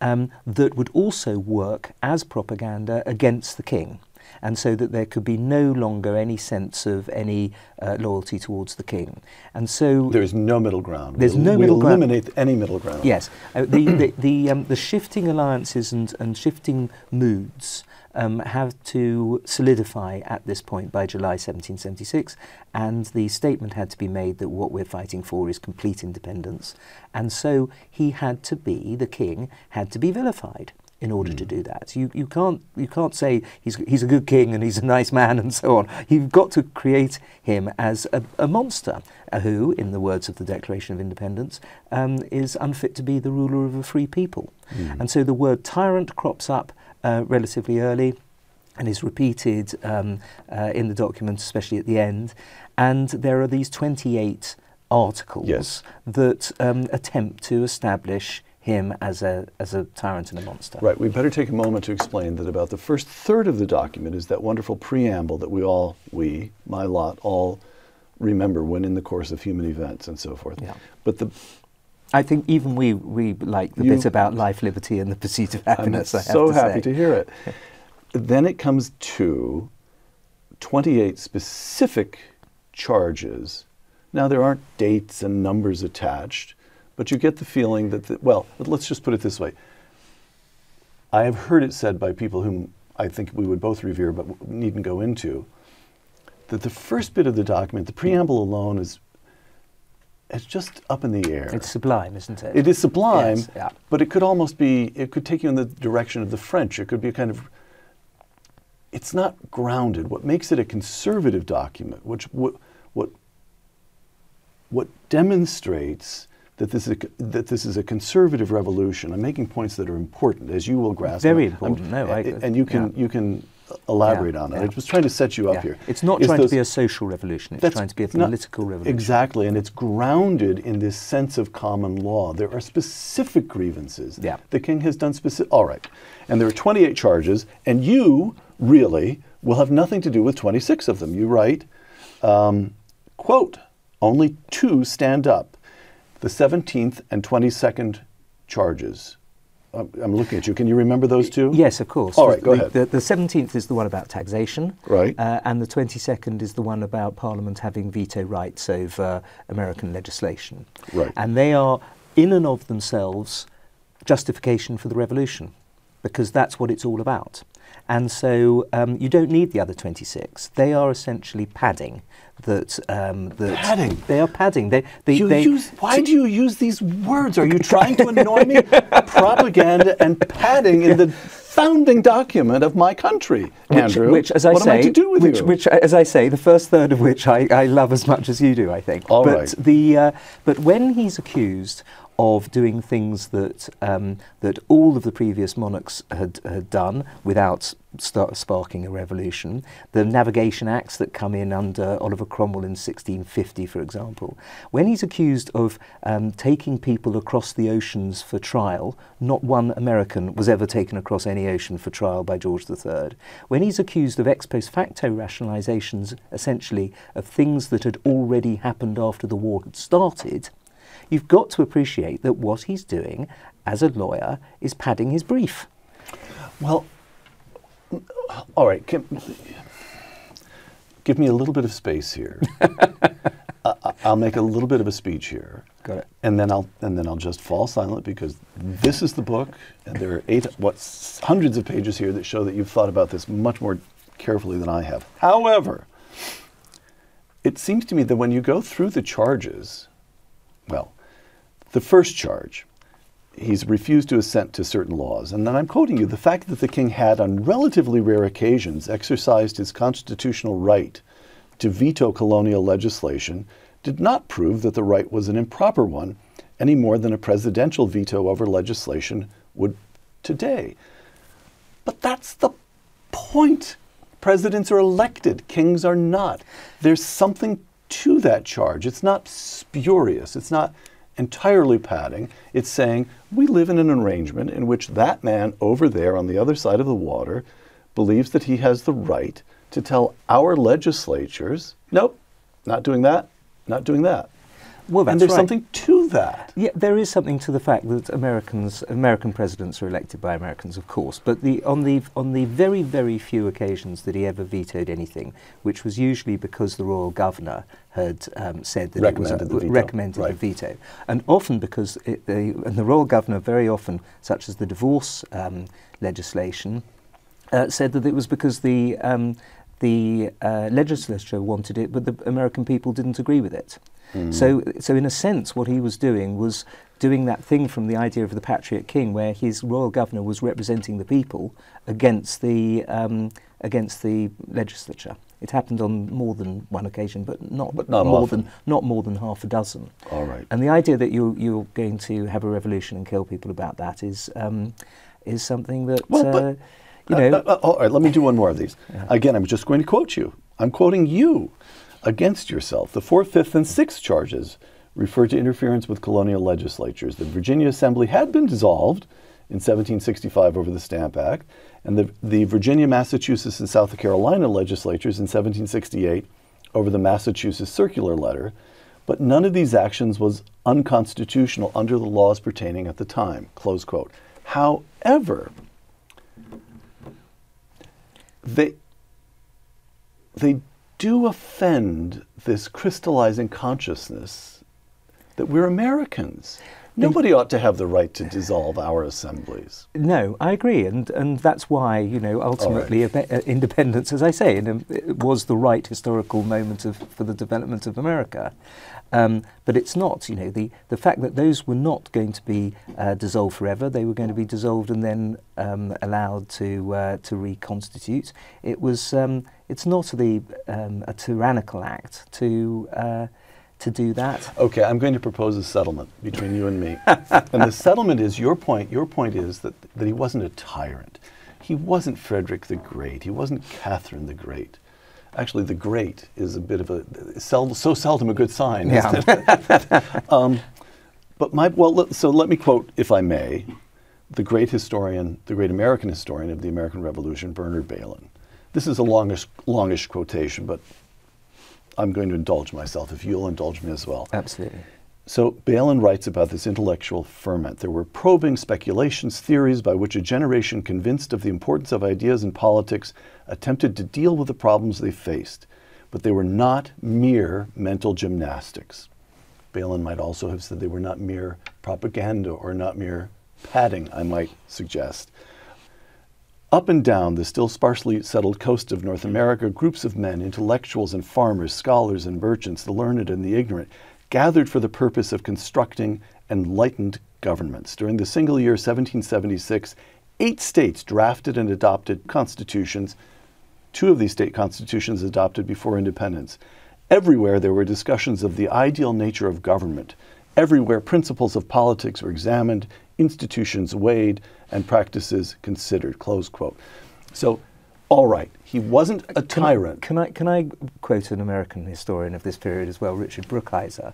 Speaker 2: um, that would also work as propaganda against the king. And so that there could be no longer any sense of any uh, loyalty towards the king. And so
Speaker 1: There's no middle ground.
Speaker 2: There's
Speaker 1: We'll-
Speaker 2: no middle
Speaker 1: we'll
Speaker 2: ground.
Speaker 1: eliminate any middle ground.
Speaker 2: Yes, uh, the the the, um, the shifting alliances and, and shifting moods um, have to solidify at this point by July 1776, and the statement had to be made that what we're fighting for is complete independence, and so he had to be the king had to be vilified in order to do that. You, you can't you can't say he's he's a good king and he's a nice man and so on. You've got to create him as a, a monster who, in the words of the Declaration of Independence, um, is unfit to be the ruler of a free people. And so the word tyrant crops up uh, relatively early and is repeated um, uh, in the document, especially at the end. And there are these 28 articles
Speaker 1: Yes.
Speaker 2: that um, attempt to establish him as a, as a tyrant and a monster.
Speaker 1: Right. We better take a moment to explain that about the first third of the document is that wonderful preamble that we all, we, my lot, all remember when in the course of human events and so forth.
Speaker 2: Yeah.
Speaker 1: But the
Speaker 2: I think even we, we like the
Speaker 1: You-
Speaker 2: bit about life, liberty, and the pursuit of
Speaker 1: I'm
Speaker 2: happiness. I have
Speaker 1: so
Speaker 2: to
Speaker 1: happy
Speaker 2: say.
Speaker 1: to hear it. then it comes to 28 specific charges. Now, there aren't dates and numbers attached, but you get the feeling that, the, well, let's just put it this way. I have heard it said by people whom I think we would both revere but needn't go into, that the first bit of the document, the preamble alone, is it's just up in the air.
Speaker 2: It's sublime, isn't it?
Speaker 1: It is sublime,
Speaker 2: Yes, yeah.
Speaker 1: but it could almost be, it could take you in the direction of the French. It could be a kind of, it's not grounded. What makes it a conservative document, which what, what, what demonstrates that this, is a, that this is a conservative revolution. I'm making points that are important, as you will grasp.
Speaker 2: Very
Speaker 1: I'm-
Speaker 2: important. No, I-
Speaker 1: and you can,
Speaker 2: yeah.
Speaker 1: you can elaborate
Speaker 2: Yeah,
Speaker 1: on it.
Speaker 2: yeah.
Speaker 1: I was trying to set you up
Speaker 2: Yeah.
Speaker 1: here.
Speaker 2: It's not
Speaker 1: It's
Speaker 2: trying
Speaker 1: those-
Speaker 2: to be a social revolution. It's trying to be a
Speaker 1: not-
Speaker 2: political revolution.
Speaker 1: Exactly, and it's grounded in this sense of common law. There are specific grievances.
Speaker 2: Yeah.
Speaker 1: The king has done specific. All right, and there are 28 charges, and you really will have nothing to do with 26 of them. You write, um, quote, only two stand up, the 17th and 22nd charges. I'm I'm looking at you. Can you remember those two?
Speaker 2: Yes, of course.
Speaker 1: All right, go
Speaker 2: the,
Speaker 1: ahead.
Speaker 2: The, the 17th is the one about taxation.
Speaker 1: Right.
Speaker 2: Uh, and the 22nd is the one about Parliament having veto rights over American legislation.
Speaker 1: Right.
Speaker 2: And they are, in and of themselves, justification for the revolution, because that's what it's all about. And so um, you don't need the other 26. They are essentially padding. That, um, that
Speaker 1: Padding?
Speaker 2: They are padding. They, they,
Speaker 1: You
Speaker 2: they,
Speaker 1: use, why do you use these words? Are you trying to annoy me? <laughs> Propaganda and padding in the founding document of my country, Andrew.
Speaker 2: Which, as I
Speaker 1: what
Speaker 2: say,
Speaker 1: am I to do with
Speaker 2: which,
Speaker 1: you?
Speaker 2: which, as I say, the first third of which I, I love as much as you do. I think.
Speaker 1: All
Speaker 2: but
Speaker 1: right.
Speaker 2: the uh, but when he's accused of doing things that um, that all of the previous monarchs had had done without sparking a revolution, the navigation acts that come in under Oliver Cromwell in 1650, for example, when he's accused of um, taking people across the oceans for trial, not one American was ever taken across any ocean for trial by George III. When he's accused of ex post facto rationalizations, essentially of things that had already happened after the war had started, you've got to appreciate that what he's doing as a lawyer is padding his brief.
Speaker 1: Well, all right. Give, give me a little bit of space here. <laughs> I- I'll make a little bit of a speech here.
Speaker 2: Got it.
Speaker 1: And then I'll and then I'll just fall silent because this is the book, and there are eight what hundreds of pages here that show that you've thought about this much more carefully than I have. However, it seems to me that when you go through the charges, well, the first charge, he's refused to assent to certain laws. And then I'm quoting you the fact that the king had, on relatively rare occasions, exercised his constitutional right to veto colonial legislation did not prove that the right was an improper one any more than a presidential veto over legislation would today. But that's the point. Presidents are elected, kings are not. There's something to that charge. It's not spurious, it's not entirely padding. It's saying we live in an arrangement in which that man over there on the other side of the water believes that he has the right to tell our legislatures, nope, not doing that, not doing that.
Speaker 2: Well,
Speaker 1: and there's
Speaker 2: right.
Speaker 1: something to that.
Speaker 2: Yeah, there is something to the fact that Americans, American presidents are elected by Americans, of course. But the, on the on the very very few occasions that he ever vetoed anything, which was usually because the royal governor had um, said that
Speaker 1: Recommended
Speaker 2: it was a,
Speaker 1: veto,
Speaker 2: recommended
Speaker 1: right.
Speaker 2: a veto, and often because it, the and the royal governor very often, such as the divorce um, legislation, uh, said that it was because the um, the uh, legislature wanted it, but the American people didn't agree with it. So, so in a sense, what he was doing was doing that thing from the idea of the patriot king, where his royal governor was representing the people against the um, against the legislature. It happened on more than one occasion, but not,
Speaker 1: But not
Speaker 2: more
Speaker 1: often.
Speaker 2: than not more than half a dozen.
Speaker 1: All right.
Speaker 2: And the idea that you you're going to have a revolution and kill people about that is um, is something that
Speaker 1: Well, but-
Speaker 2: uh, you know.
Speaker 1: Uh, uh, all right, let me do one more of these. Again, I'm just going to quote you. I'm quoting you against yourself. The fourth, fifth, and sixth charges refer to interference with colonial legislatures. The Virginia Assembly had been dissolved in 1765 over the Stamp Act, and the, the Virginia, Massachusetts, and South Carolina legislatures in 1768 over the Massachusetts Circular Letter. But none of these actions was unconstitutional under the laws pertaining at the time. Close quote. However, they they do offend this crystallizing consciousness that we're Americans. Nobody ought to have the right to dissolve our assemblies.
Speaker 2: No, I agree, and and that's why you know ultimately abe- uh, independence, as I say, in a- it was the right historical moment of for the development of America. Um, but it's not, you know, the, the fact that those were not going to be uh, dissolved forever, they were going to be dissolved and then um, allowed to uh, to reconstitute. It was, um, it's not the um, a tyrannical act to uh, to do that.
Speaker 1: Okay, I'm going to propose a settlement between you and me. <laughs> and the settlement is your point. Your point is that, that he wasn't a tyrant. He wasn't Frederick the Great. He wasn't Catherine the Great. Actually, the Great is a bit of a sel- so seldom a good sign. isn't it? <laughs> um, but my well, so let me quote, if I may, the great historian, the great American historian of the American Revolution, Bernard Bailyn. This is a longish, longish quotation, but I'm going to indulge myself if you'll indulge me as well.
Speaker 2: Absolutely.
Speaker 1: So Bailyn writes about this intellectual ferment. There were probing speculations, theories by which a generation convinced of the importance of ideas in politics attempted to deal with the problems they faced, but they were not mere mental gymnastics. Bailyn might also have said they were not mere propaganda or not mere padding, I might suggest. Up and down the still sparsely settled coast of North America, groups of men, intellectuals and farmers, scholars and merchants, the learned and the ignorant, gathered for the purpose of constructing enlightened governments. During the single year 1776, eight states drafted and adopted constitutions. Two of these state constitutions adopted before independence. Everywhere there were discussions of the ideal nature of government. Everywhere principles of politics were examined, institutions weighed, and practices considered. Close quote. So, all right, He wasn't a uh,
Speaker 2: Can I-
Speaker 1: tyrant.
Speaker 2: Can I, can I quote an American historian of this period as well, Richard Brookhiser,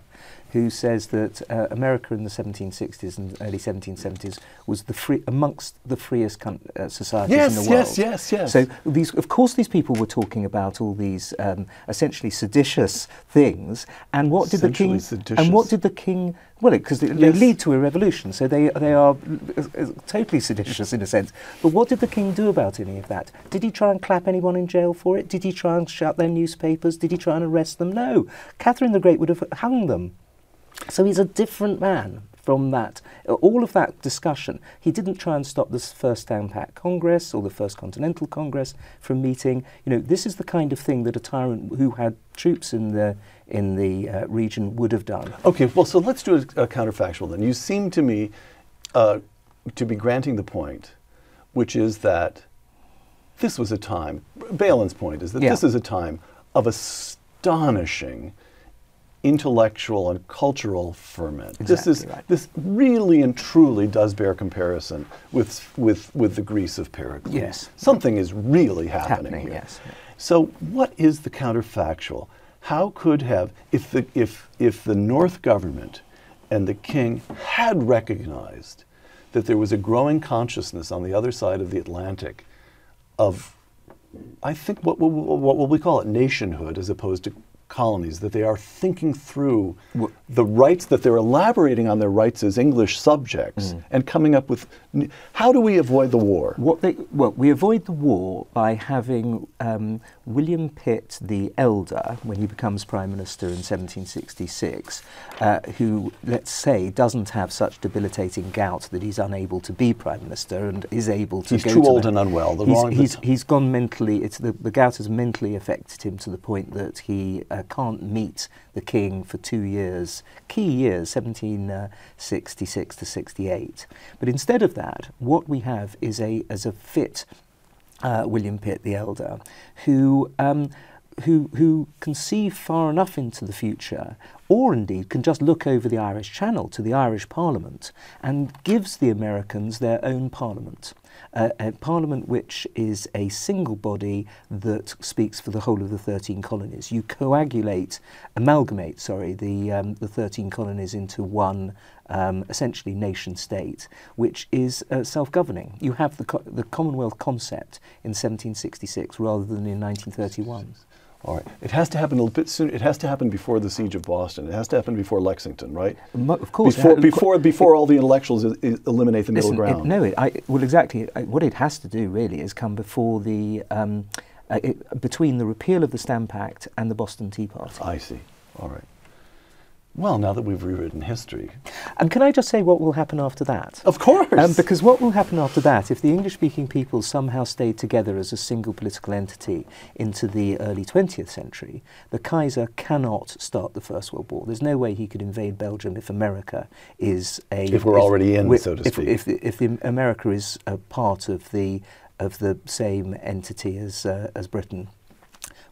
Speaker 2: who says that uh, America in the 1760s and early 1770s was the free, amongst the freest uh, societies in the world.
Speaker 1: yes, yes, yes. Yes.
Speaker 2: So these, of course, these people were talking about all these um, essentially seditious things. And what did the king?
Speaker 1: Essentially
Speaker 2: And what did the king? Well, because they,
Speaker 1: Yes.
Speaker 2: they lead to a revolution, so they they are uh, uh, totally seditious in a sense. But what did the king do about any of that? Did he try and clap anyone in jail for it? Did he try and shut their newspapers? Did he try and arrest them? No. Catherine the Great would have hung them. So he's a different man from that. All of that discussion, he didn't try and stop the First Stamp Act Congress or the First Continental Congress from meeting. You know, this is the kind of thing that a tyrant who had troops in the in the uh, region would have done.
Speaker 1: Okay, well, so let's do a, a counterfactual then. You seem to me uh, to be granting the point, which is that this was a time, Bailyn's point is that
Speaker 2: Yeah.
Speaker 1: this is a time of astonishing intellectual and cultural ferment. this is
Speaker 2: right.
Speaker 1: this really and truly does bear comparison with with with the Greece of Pericles.
Speaker 2: Yes.
Speaker 1: Something is really happening,
Speaker 2: Happening,
Speaker 1: here.
Speaker 2: yes.
Speaker 1: So what is the counterfactual? How could have if the if if the North government and the king had recognized that there was a growing consciousness on the other side of the Atlantic of I think what, what, what will we call it nationhood as opposed to colonies that they are thinking through the rights that they're elaborating on their rights as English subjects mm. and coming up with how do we avoid the war?
Speaker 2: What they, well, we avoid the war by having um, William Pitt the Elder, when he becomes Prime Minister in 1766, uh, who, let's say, doesn't have such debilitating gout that he's unable to be Prime Minister and is able to
Speaker 1: He's
Speaker 2: go
Speaker 1: too
Speaker 2: to
Speaker 1: old
Speaker 2: the-
Speaker 1: and unwell, the
Speaker 2: he's, he's, he's gone mentally, it's the, the gout has mentally affected him to the point that he uh, can't meet the king for two years, key years, 1766 to 68. But instead of that, what we have is a, as a fit uh, William Pitt the Elder, who, um, who, who can see far enough into the future, or indeed can just look over the Irish Channel to the Irish Parliament and gives the Americans their own Parliament. Uh, a parliament which is a single body that speaks for the whole of the 13 colonies. You coagulate, amalgamate, sorry, the, um, the 13 colonies into one um, essentially nation state, which is uh, self-governing. You have the, co- the Commonwealth concept in 1766 rather than in 1931.
Speaker 1: All right. It has to happen a little bit soon. It has to happen before the siege of Boston. It has to happen before Lexington, right?
Speaker 2: Mo- Of course,
Speaker 1: Before before before all the intellectuals eliminate the middle
Speaker 2: Listen, it,
Speaker 1: ground.
Speaker 2: no, it, I, well, exactly. I, what it has to do really is come before the um, uh, it, between the repeal of the Stamp Act and the Boston Tea Party.
Speaker 1: I see. All right. Well, now that we've rewritten history,
Speaker 2: And can I just say what will happen after that?
Speaker 1: of course.
Speaker 2: Um, because what will happen after that, if the English speaking people somehow stayed together as a single political entity into the early 20th century, the Kaiser cannot start the First World War. There's no way he could invade Belgium if America is a.
Speaker 1: If we're already in, so to speak.
Speaker 2: If, if the America is a part of the, of the same entity as, uh, as Britain.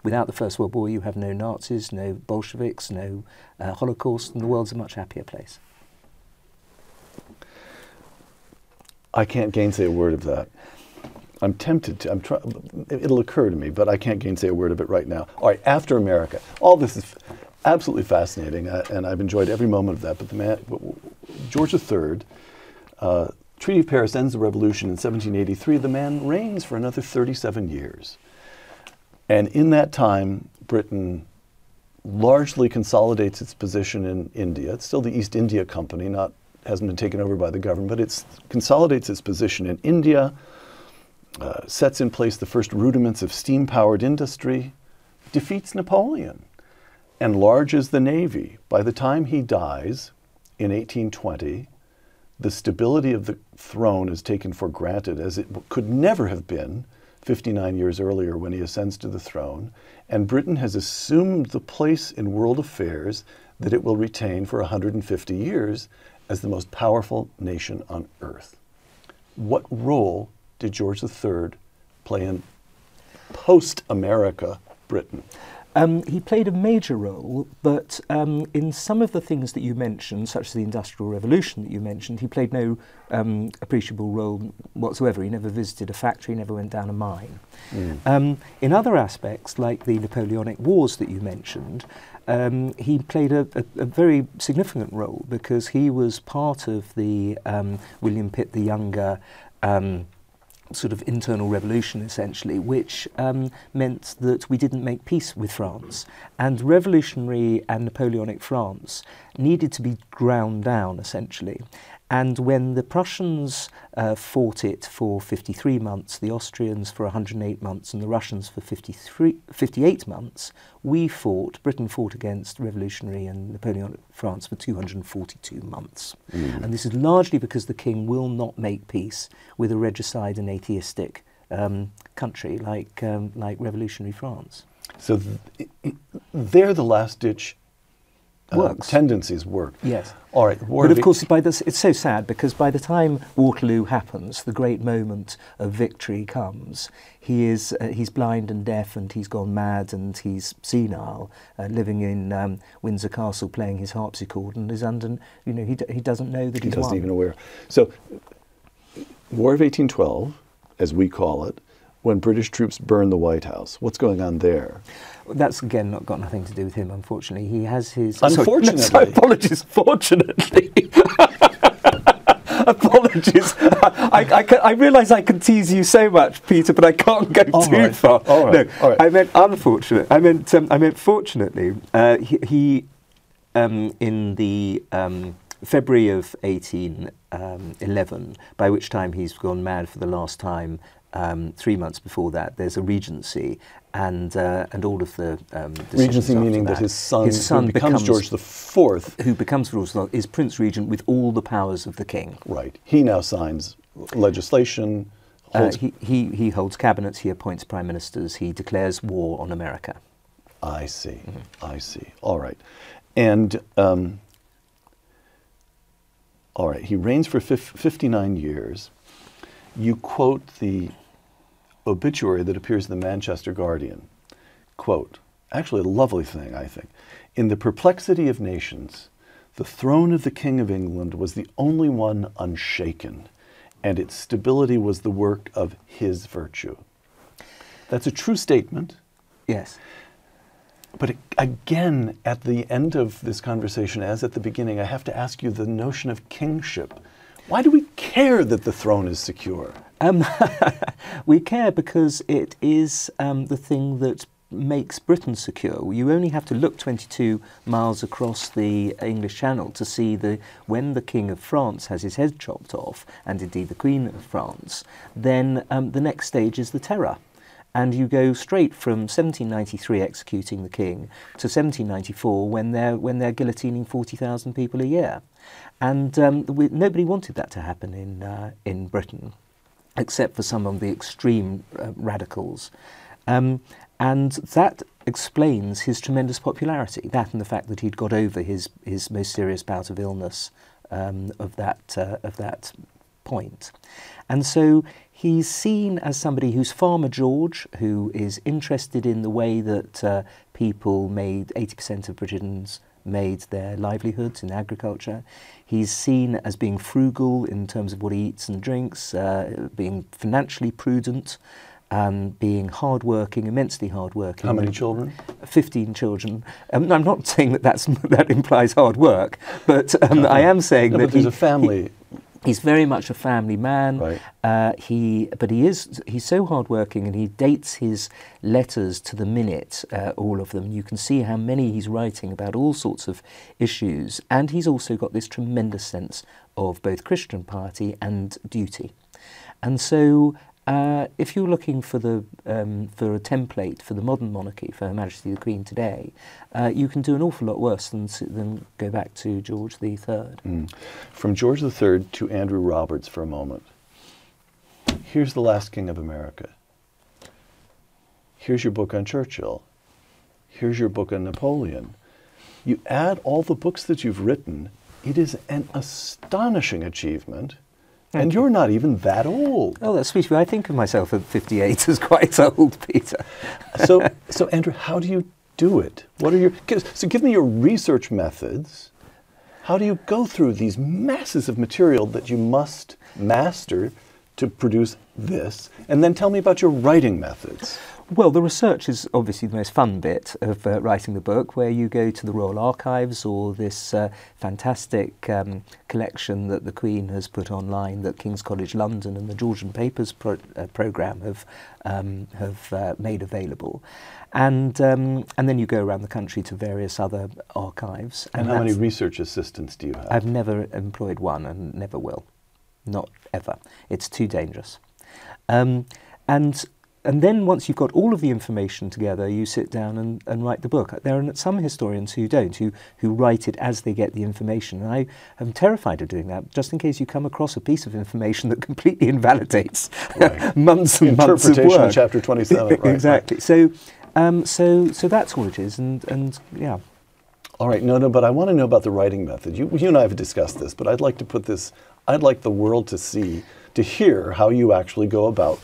Speaker 2: Without the First World War, you have no Nazis, no Bolsheviks, no uh, Holocaust, and the world's a much happier place.
Speaker 1: I can't gainsay a word of that. I'm tempted to. I'm try, It'll occur to me, but I can't gainsay a word of it right now. All right. After America, all this is absolutely fascinating, uh, and I've enjoyed every moment of that. But the man, George III, uh, Treaty of Paris ends the revolution in 1783. The man reigns for another 37 years, and in that time, Britain largely consolidates its position in India. It's still the East India Company, not hasn't been taken over by the government, but it consolidates its position in India, uh, sets in place the first rudiments of steam-powered industry, defeats Napoleon, enlarges the navy. By the time he dies in 1820, the stability of the throne is taken for granted as it could never have been 59 years earlier when he ascends to the throne, and Britain has assumed the place in world affairs that it will retain for 150 years as the most powerful nation on earth. What role did George III play in post America Britain?
Speaker 2: Um, he played a major role, but um, in some of the things that you mentioned, such as the Industrial Revolution that you mentioned, he played no um, appreciable role whatsoever. He never visited a factory, never went down a mine.
Speaker 1: Mm.
Speaker 2: In other aspects, like the Napoleonic Wars that you mentioned, um, he played a, a, a, very significant role because he was part of the um, William Pitt the Younger um, sort of internal revolution, essentially, which um, meant that we didn't make peace with France. And revolutionary and Napoleonic France needed to be ground down, essentially. And when the Prussians uh, fought it for 53 months, the Austrians for 108 months, and the Russians for 53, 58 months, we fought, Britain fought against revolutionary and Napoleonic France for 242 months. Mm. And this is largely because the king will not make peace with a regicide and atheistic um, country like, um, like revolutionary France.
Speaker 1: So th- they're the last ditch uh,
Speaker 2: works.
Speaker 1: tendencies work.
Speaker 2: Yes.
Speaker 1: All right.
Speaker 2: War but of course, by this, it's so sad because by the time Waterloo happens, the great moment of victory comes. He is uh, he's blind and deaf, and he's gone mad, and he's senile, uh, living in um, Windsor Castle, playing his harpsichord, and is under you know he, d- he doesn't know that
Speaker 1: he
Speaker 2: he's
Speaker 1: doesn't
Speaker 2: won.
Speaker 1: even aware. So, War of 1812, as we call it, when British troops burn the White House. What's going on there?
Speaker 2: That's again not got nothing to do with him. Unfortunately, he has his.
Speaker 1: Unfortunately, <laughs>
Speaker 2: sorry, no, apologies. Fortunately. <laughs> Apologies. I, I, I, I realise I can tease you so much, Peter, but I can't go
Speaker 1: All
Speaker 2: too
Speaker 1: right.
Speaker 2: far.
Speaker 1: All right.
Speaker 2: No,
Speaker 1: All right.
Speaker 2: I meant unfortunate. I meant um, I meant fortunately. Uh, he, he um, in the um, February of 1811, um, by which time he's gone mad for the last time, um, three months before that, there's a regency, and uh, and all of the um,
Speaker 1: regency meaning
Speaker 2: that,
Speaker 1: that, his son,
Speaker 2: his son
Speaker 1: who becomes,
Speaker 2: becomes
Speaker 1: George the Fourth,
Speaker 2: who becomes George the is Prince Regent with all the powers of the king.
Speaker 1: Right. He now signs legislation.
Speaker 2: Uh, he, he he holds cabinets. He appoints prime ministers. He declares war on America.
Speaker 1: I see. Mm-hmm. I see. All right, and. Um, all right, he reigns for 59 years. You quote the obituary that appears in the Manchester Guardian. Quote, actually a lovely thing, I think. In the perplexity of nations, the throne of the King of England was the only one unshaken, and its stability was the work of his virtue. That's a true statement.
Speaker 2: Yes.
Speaker 1: But again, at the end of this conversation, as at the beginning, I have to ask you the notion of kingship. Why do we care that the throne is secure?
Speaker 2: Um, <laughs> we care because it is um, the thing that makes Britain secure. You only have to look 22 miles across the English Channel to see the when the King of France has his head chopped off, and indeed the Queen of France, then um, the next stage is the Terror. And you go straight from 1793 executing the king to 1794 when they're when they're guillotining 40,000 people a year, and um, we, nobody wanted that to happen in uh, in Britain except for some of the extreme uh, radicals. Um, and that explains his tremendous popularity, that and the fact that he'd got over his, his most serious bout of illness um, of, that, uh, of that point. And so he's seen as somebody who's Farmer George, who is interested in the way that uh, people made 80% of Britons made their livelihoods in agriculture. He's seen as being frugal in terms of what he eats and drinks, uh, being financially prudent, um, being hardworking, immensely hardworking.
Speaker 1: How many children?
Speaker 2: 15 children. Um, I'm not <laughs> saying that <laughs> that implies hard work, but um, I am saying
Speaker 1: no,
Speaker 2: that
Speaker 1: but there's
Speaker 2: he,
Speaker 1: a family.
Speaker 2: He, He's very much a family man.
Speaker 1: Right.
Speaker 2: Uh, he, but he is he's so hardworking, and he dates his letters to the minute. Uh, all of them. You can see how many he's writing about all sorts of issues, and he's also got this tremendous sense of both Christian piety and duty. And so uh, if you're looking for the um, for a template for the modern monarchy for Her Majesty the Queen today, uh, you can do an awful lot worse than than go back to George the Third.
Speaker 1: Mm. From George the Third to Andrew Roberts for a moment. Here's the last king of America. Here's your book on Churchill. Here's your book on Napoleon. You add all the books that you've written, it is an astonishing achievement and you're not even that old.
Speaker 2: Oh, that's sweet. I think of myself at 58 as quite old, Peter.
Speaker 1: so, <laughs> so Andrew, how do you do it? What are your so give me your research methods. How do you go through these masses of material that you must master to produce this? And then tell me about your writing methods.
Speaker 2: Well, the research is obviously the most fun bit of uh, writing the book, where you go to the Royal Archives or this uh, fantastic um, collection that the Queen has put online that King's College London and the Georgian Papers pro- uh, programme have, um, have uh, made available. And, um, and then you go around the country to various other archives.
Speaker 1: And, and how many research assistants do you have?
Speaker 2: I've never employed one and never will. Not ever. It's too dangerous. Um, and and then once you've got all of the information together, you sit down and, and write the book. There are some historians who don't, who, who write it as they get the information. And I am terrified of doing that, just in case you come across a piece of information that <laughs> completely invalidates <laughs> right. months and months of work.
Speaker 1: chapter 27. <laughs> Right,
Speaker 2: exactly.
Speaker 1: Right.
Speaker 2: So, um, so, so that's all it is. And, and yeah.
Speaker 1: All right, no, no, but I want to know about the writing method. You, you and I have discussed this, but I'd like to put this, I'd like the world to see, to hear how you actually go about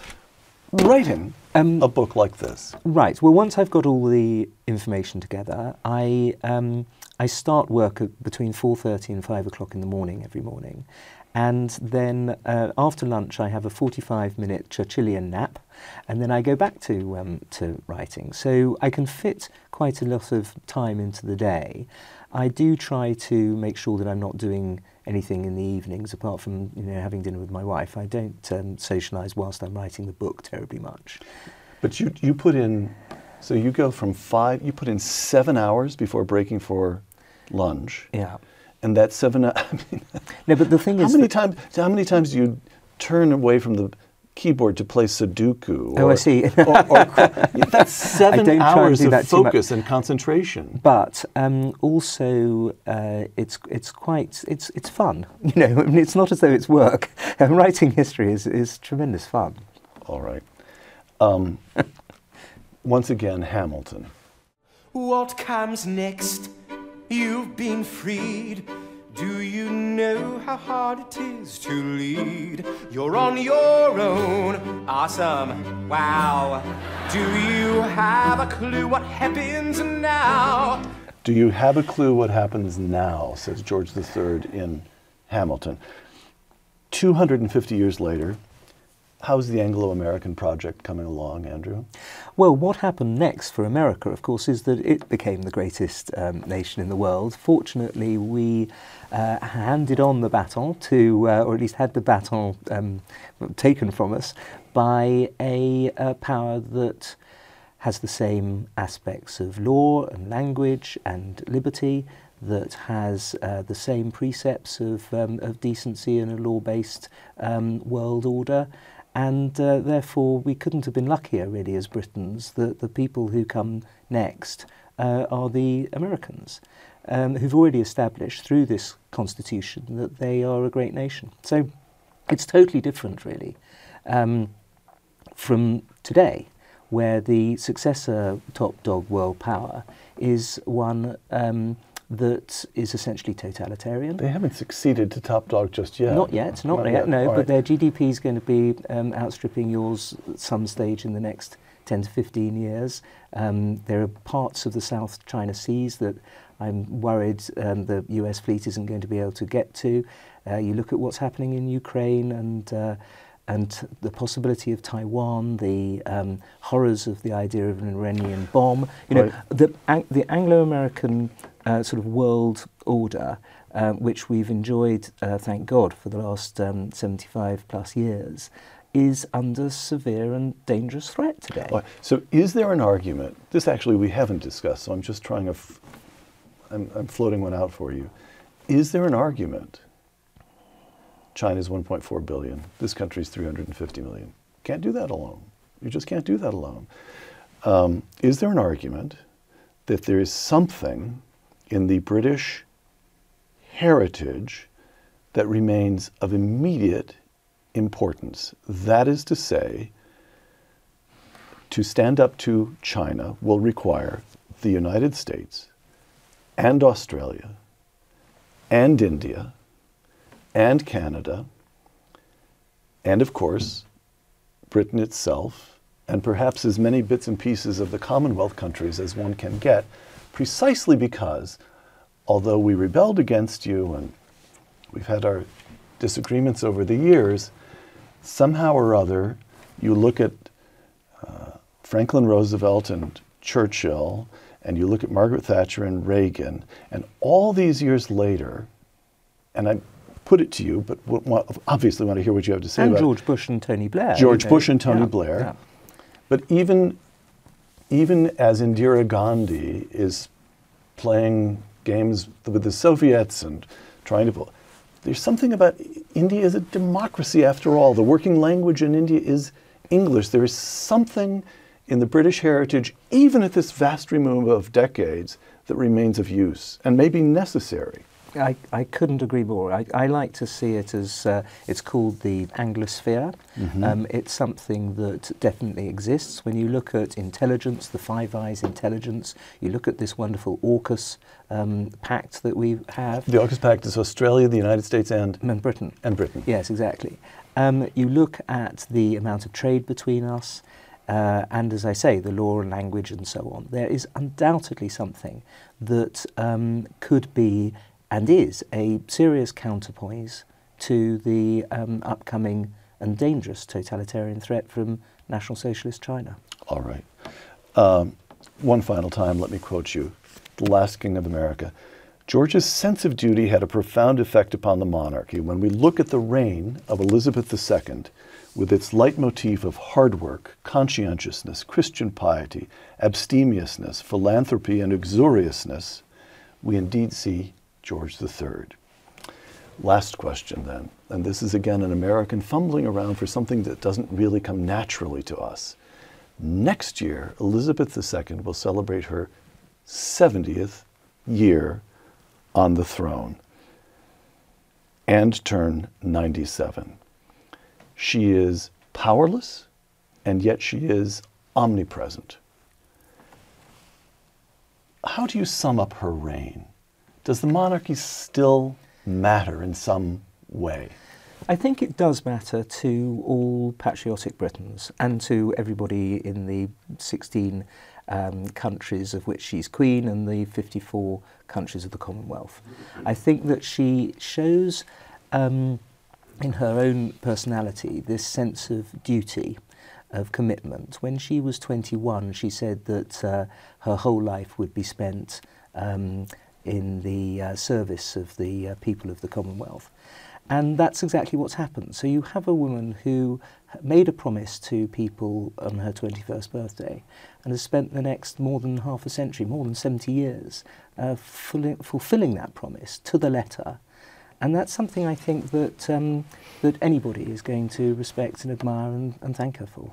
Speaker 1: writing um, a book like this?
Speaker 2: Right. Well, once I've got all the information together, I um, I start work at between four thirty and five o'clock in the morning every morning, and then uh, after lunch I have a forty-five minute Churchillian nap, and then I go back to um, to writing. So I can fit quite a lot of time into the day. I do try to make sure that I'm not doing anything in the evenings apart from you know having dinner with my wife. I don't um, socialise whilst I'm writing the book terribly much.
Speaker 1: But you you put in, so you go from five. You put in seven hours before breaking for lunch.
Speaker 2: Yeah.
Speaker 1: And that seven. <laughs> I mean,
Speaker 2: no, but the thing
Speaker 1: how
Speaker 2: is,
Speaker 1: many times? How many times do you turn away from the keyboard to play Sudoku.
Speaker 2: Or, oh, I see. <laughs>
Speaker 1: or, or, <laughs> that's seven hours of focus and concentration.
Speaker 2: But um, also, uh, it's it's quite it's it's fun. <laughs> You know, I mean, it's not as though it's work. writing history is is tremendous fun.
Speaker 1: All right. Um, once again, Hamilton.
Speaker 3: What comes next? You've been freed do you know how hard it is to lead? You're on your own. Awesome. Wow. Do you have a clue what happens now?
Speaker 1: Do you have a clue what happens now? says George III in Hamilton. 250 years later, How's the Anglo American project coming along, Andrew?
Speaker 2: Well, what happened next for America, of course, is that it became the greatest um, nation in the world. Fortunately, we uh, handed on the baton to, uh, or at least had the baton um, taken from us by a, a power that has the same aspects of law and language and liberty that has uh, the same precepts of, um, of decency and a law-based um, world order and uh, therefore we couldn't have been luckier really as Britons that the people who come next uh, are the Americans um, who've already established through this constitution that they are a great nation. So it's totally different really um, from today where the successor top dog world power is one um, that is essentially totalitarian.
Speaker 1: They haven't succeeded to top dog just yet.
Speaker 2: Not yet, not, not yet, no, All but their GDP is going to be um, outstripping yours at some stage in the next 10 to 15 years. Um, there are parts of the South China Seas that I'm worried um, the US fleet isn't going to be able to get to. Uh, you look at what's happening in Ukraine and uh, and the possibility of Taiwan, the um, horrors of the idea of an Iranian bomb. You know, right. the, the Anglo-American uh, sort of world order, uh, which we've enjoyed, uh, thank God, for the last um, 75 plus years, is under severe and dangerous threat today. Right.
Speaker 1: So, is there an argument? This actually we haven't discussed, so I'm just trying to. F- I'm, I'm floating one out for you. Is there an argument? China's 1.4 billion. This country's 350 million. Can't do that alone. You just can't do that alone. Um, is there an argument that there is something in the British heritage that remains of immediate importance. That is to say, to stand up to China will require the United States and Australia and India and Canada and, of course, Britain itself and perhaps as many bits and pieces of the Commonwealth countries as one can get, precisely because, although we rebelled against you and we've had our disagreements over the years, somehow or other, you look at uh, Franklin Roosevelt and Churchill, and you look at Margaret Thatcher and Reagan, and all these years later, and I put it to you, but obviously want to hear what you have to say
Speaker 2: and
Speaker 1: about
Speaker 2: George Bush and Tony Blair.
Speaker 1: George. Bush and Tony
Speaker 2: Yeah,
Speaker 1: Blair.
Speaker 2: yeah.
Speaker 1: But even even as Indira Gandhi is playing games with the Soviets and trying to pull, there's something about India is a democracy after all. The working language in India is English. There is something in the British heritage, even at this vast remove of decades, that remains of use and may be necessary.
Speaker 2: I, I couldn't agree more. I, I like to see it as uh, it's called the Anglosphere. Um, it's something that definitely exists. When you look at intelligence, the Five Eyes intelligence, you look at this wonderful AUKUS um, pact that we have.
Speaker 1: The AUKUS Pact is Australia, the United States, and,
Speaker 2: and Britain.
Speaker 1: and Britain.
Speaker 2: Yes, exactly. Um, you look at the amount of trade between us, uh, and as I say, the law and language and so on. There is undoubtedly something that um, could be and is a serious counterpoise to the um, upcoming and dangerous totalitarian threat from National Socialist China.
Speaker 1: All right. Um, one final time, let me quote you The Last King of America. George's sense of duty had a profound effect upon the monarchy. When we look at the reign of Elizabeth II, with its leitmotif of hard work, conscientiousness, Christian piety, abstemiousness, philanthropy, and uxoriousness, we indeed see George III. Last question, then, and this is again an American fumbling around for something that doesn't really come naturally to us. Next year, Elizabeth II will celebrate her 70th year on the throne and turn 97. She is powerless, and yet she is omnipresent. How do you sum up her reign? Does the monarchy still matter in some way?
Speaker 2: I think it does matter to all patriotic Britons and to everybody in the 16 um, countries of which she's queen and the 54 countries of the Commonwealth. I think that she shows um, in her own personality this sense of duty, of commitment. When she was 21, she said that uh, her whole life would be spent um, in the uh, service of the uh, people of the Commonwealth. And that's exactly what's happened. So you have a woman who made a promise to people on her 21st birthday and has spent the next more than half a century, more than 70 years, uh, fulfilling that promise to the letter. And that's something I think that, um, that anybody is going to respect and admire and, and thank her for.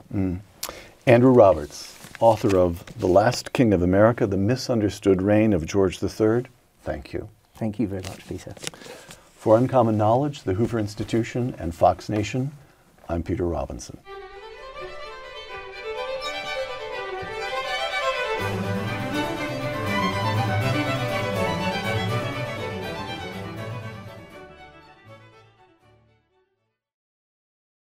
Speaker 1: Andrew Roberts, author of The Last King of America The Misunderstood Reign of George III, thank you.
Speaker 2: Thank you very much, Peter.
Speaker 1: For Uncommon Knowledge, the Hoover Institution, and Fox Nation, I'm Peter Robinson.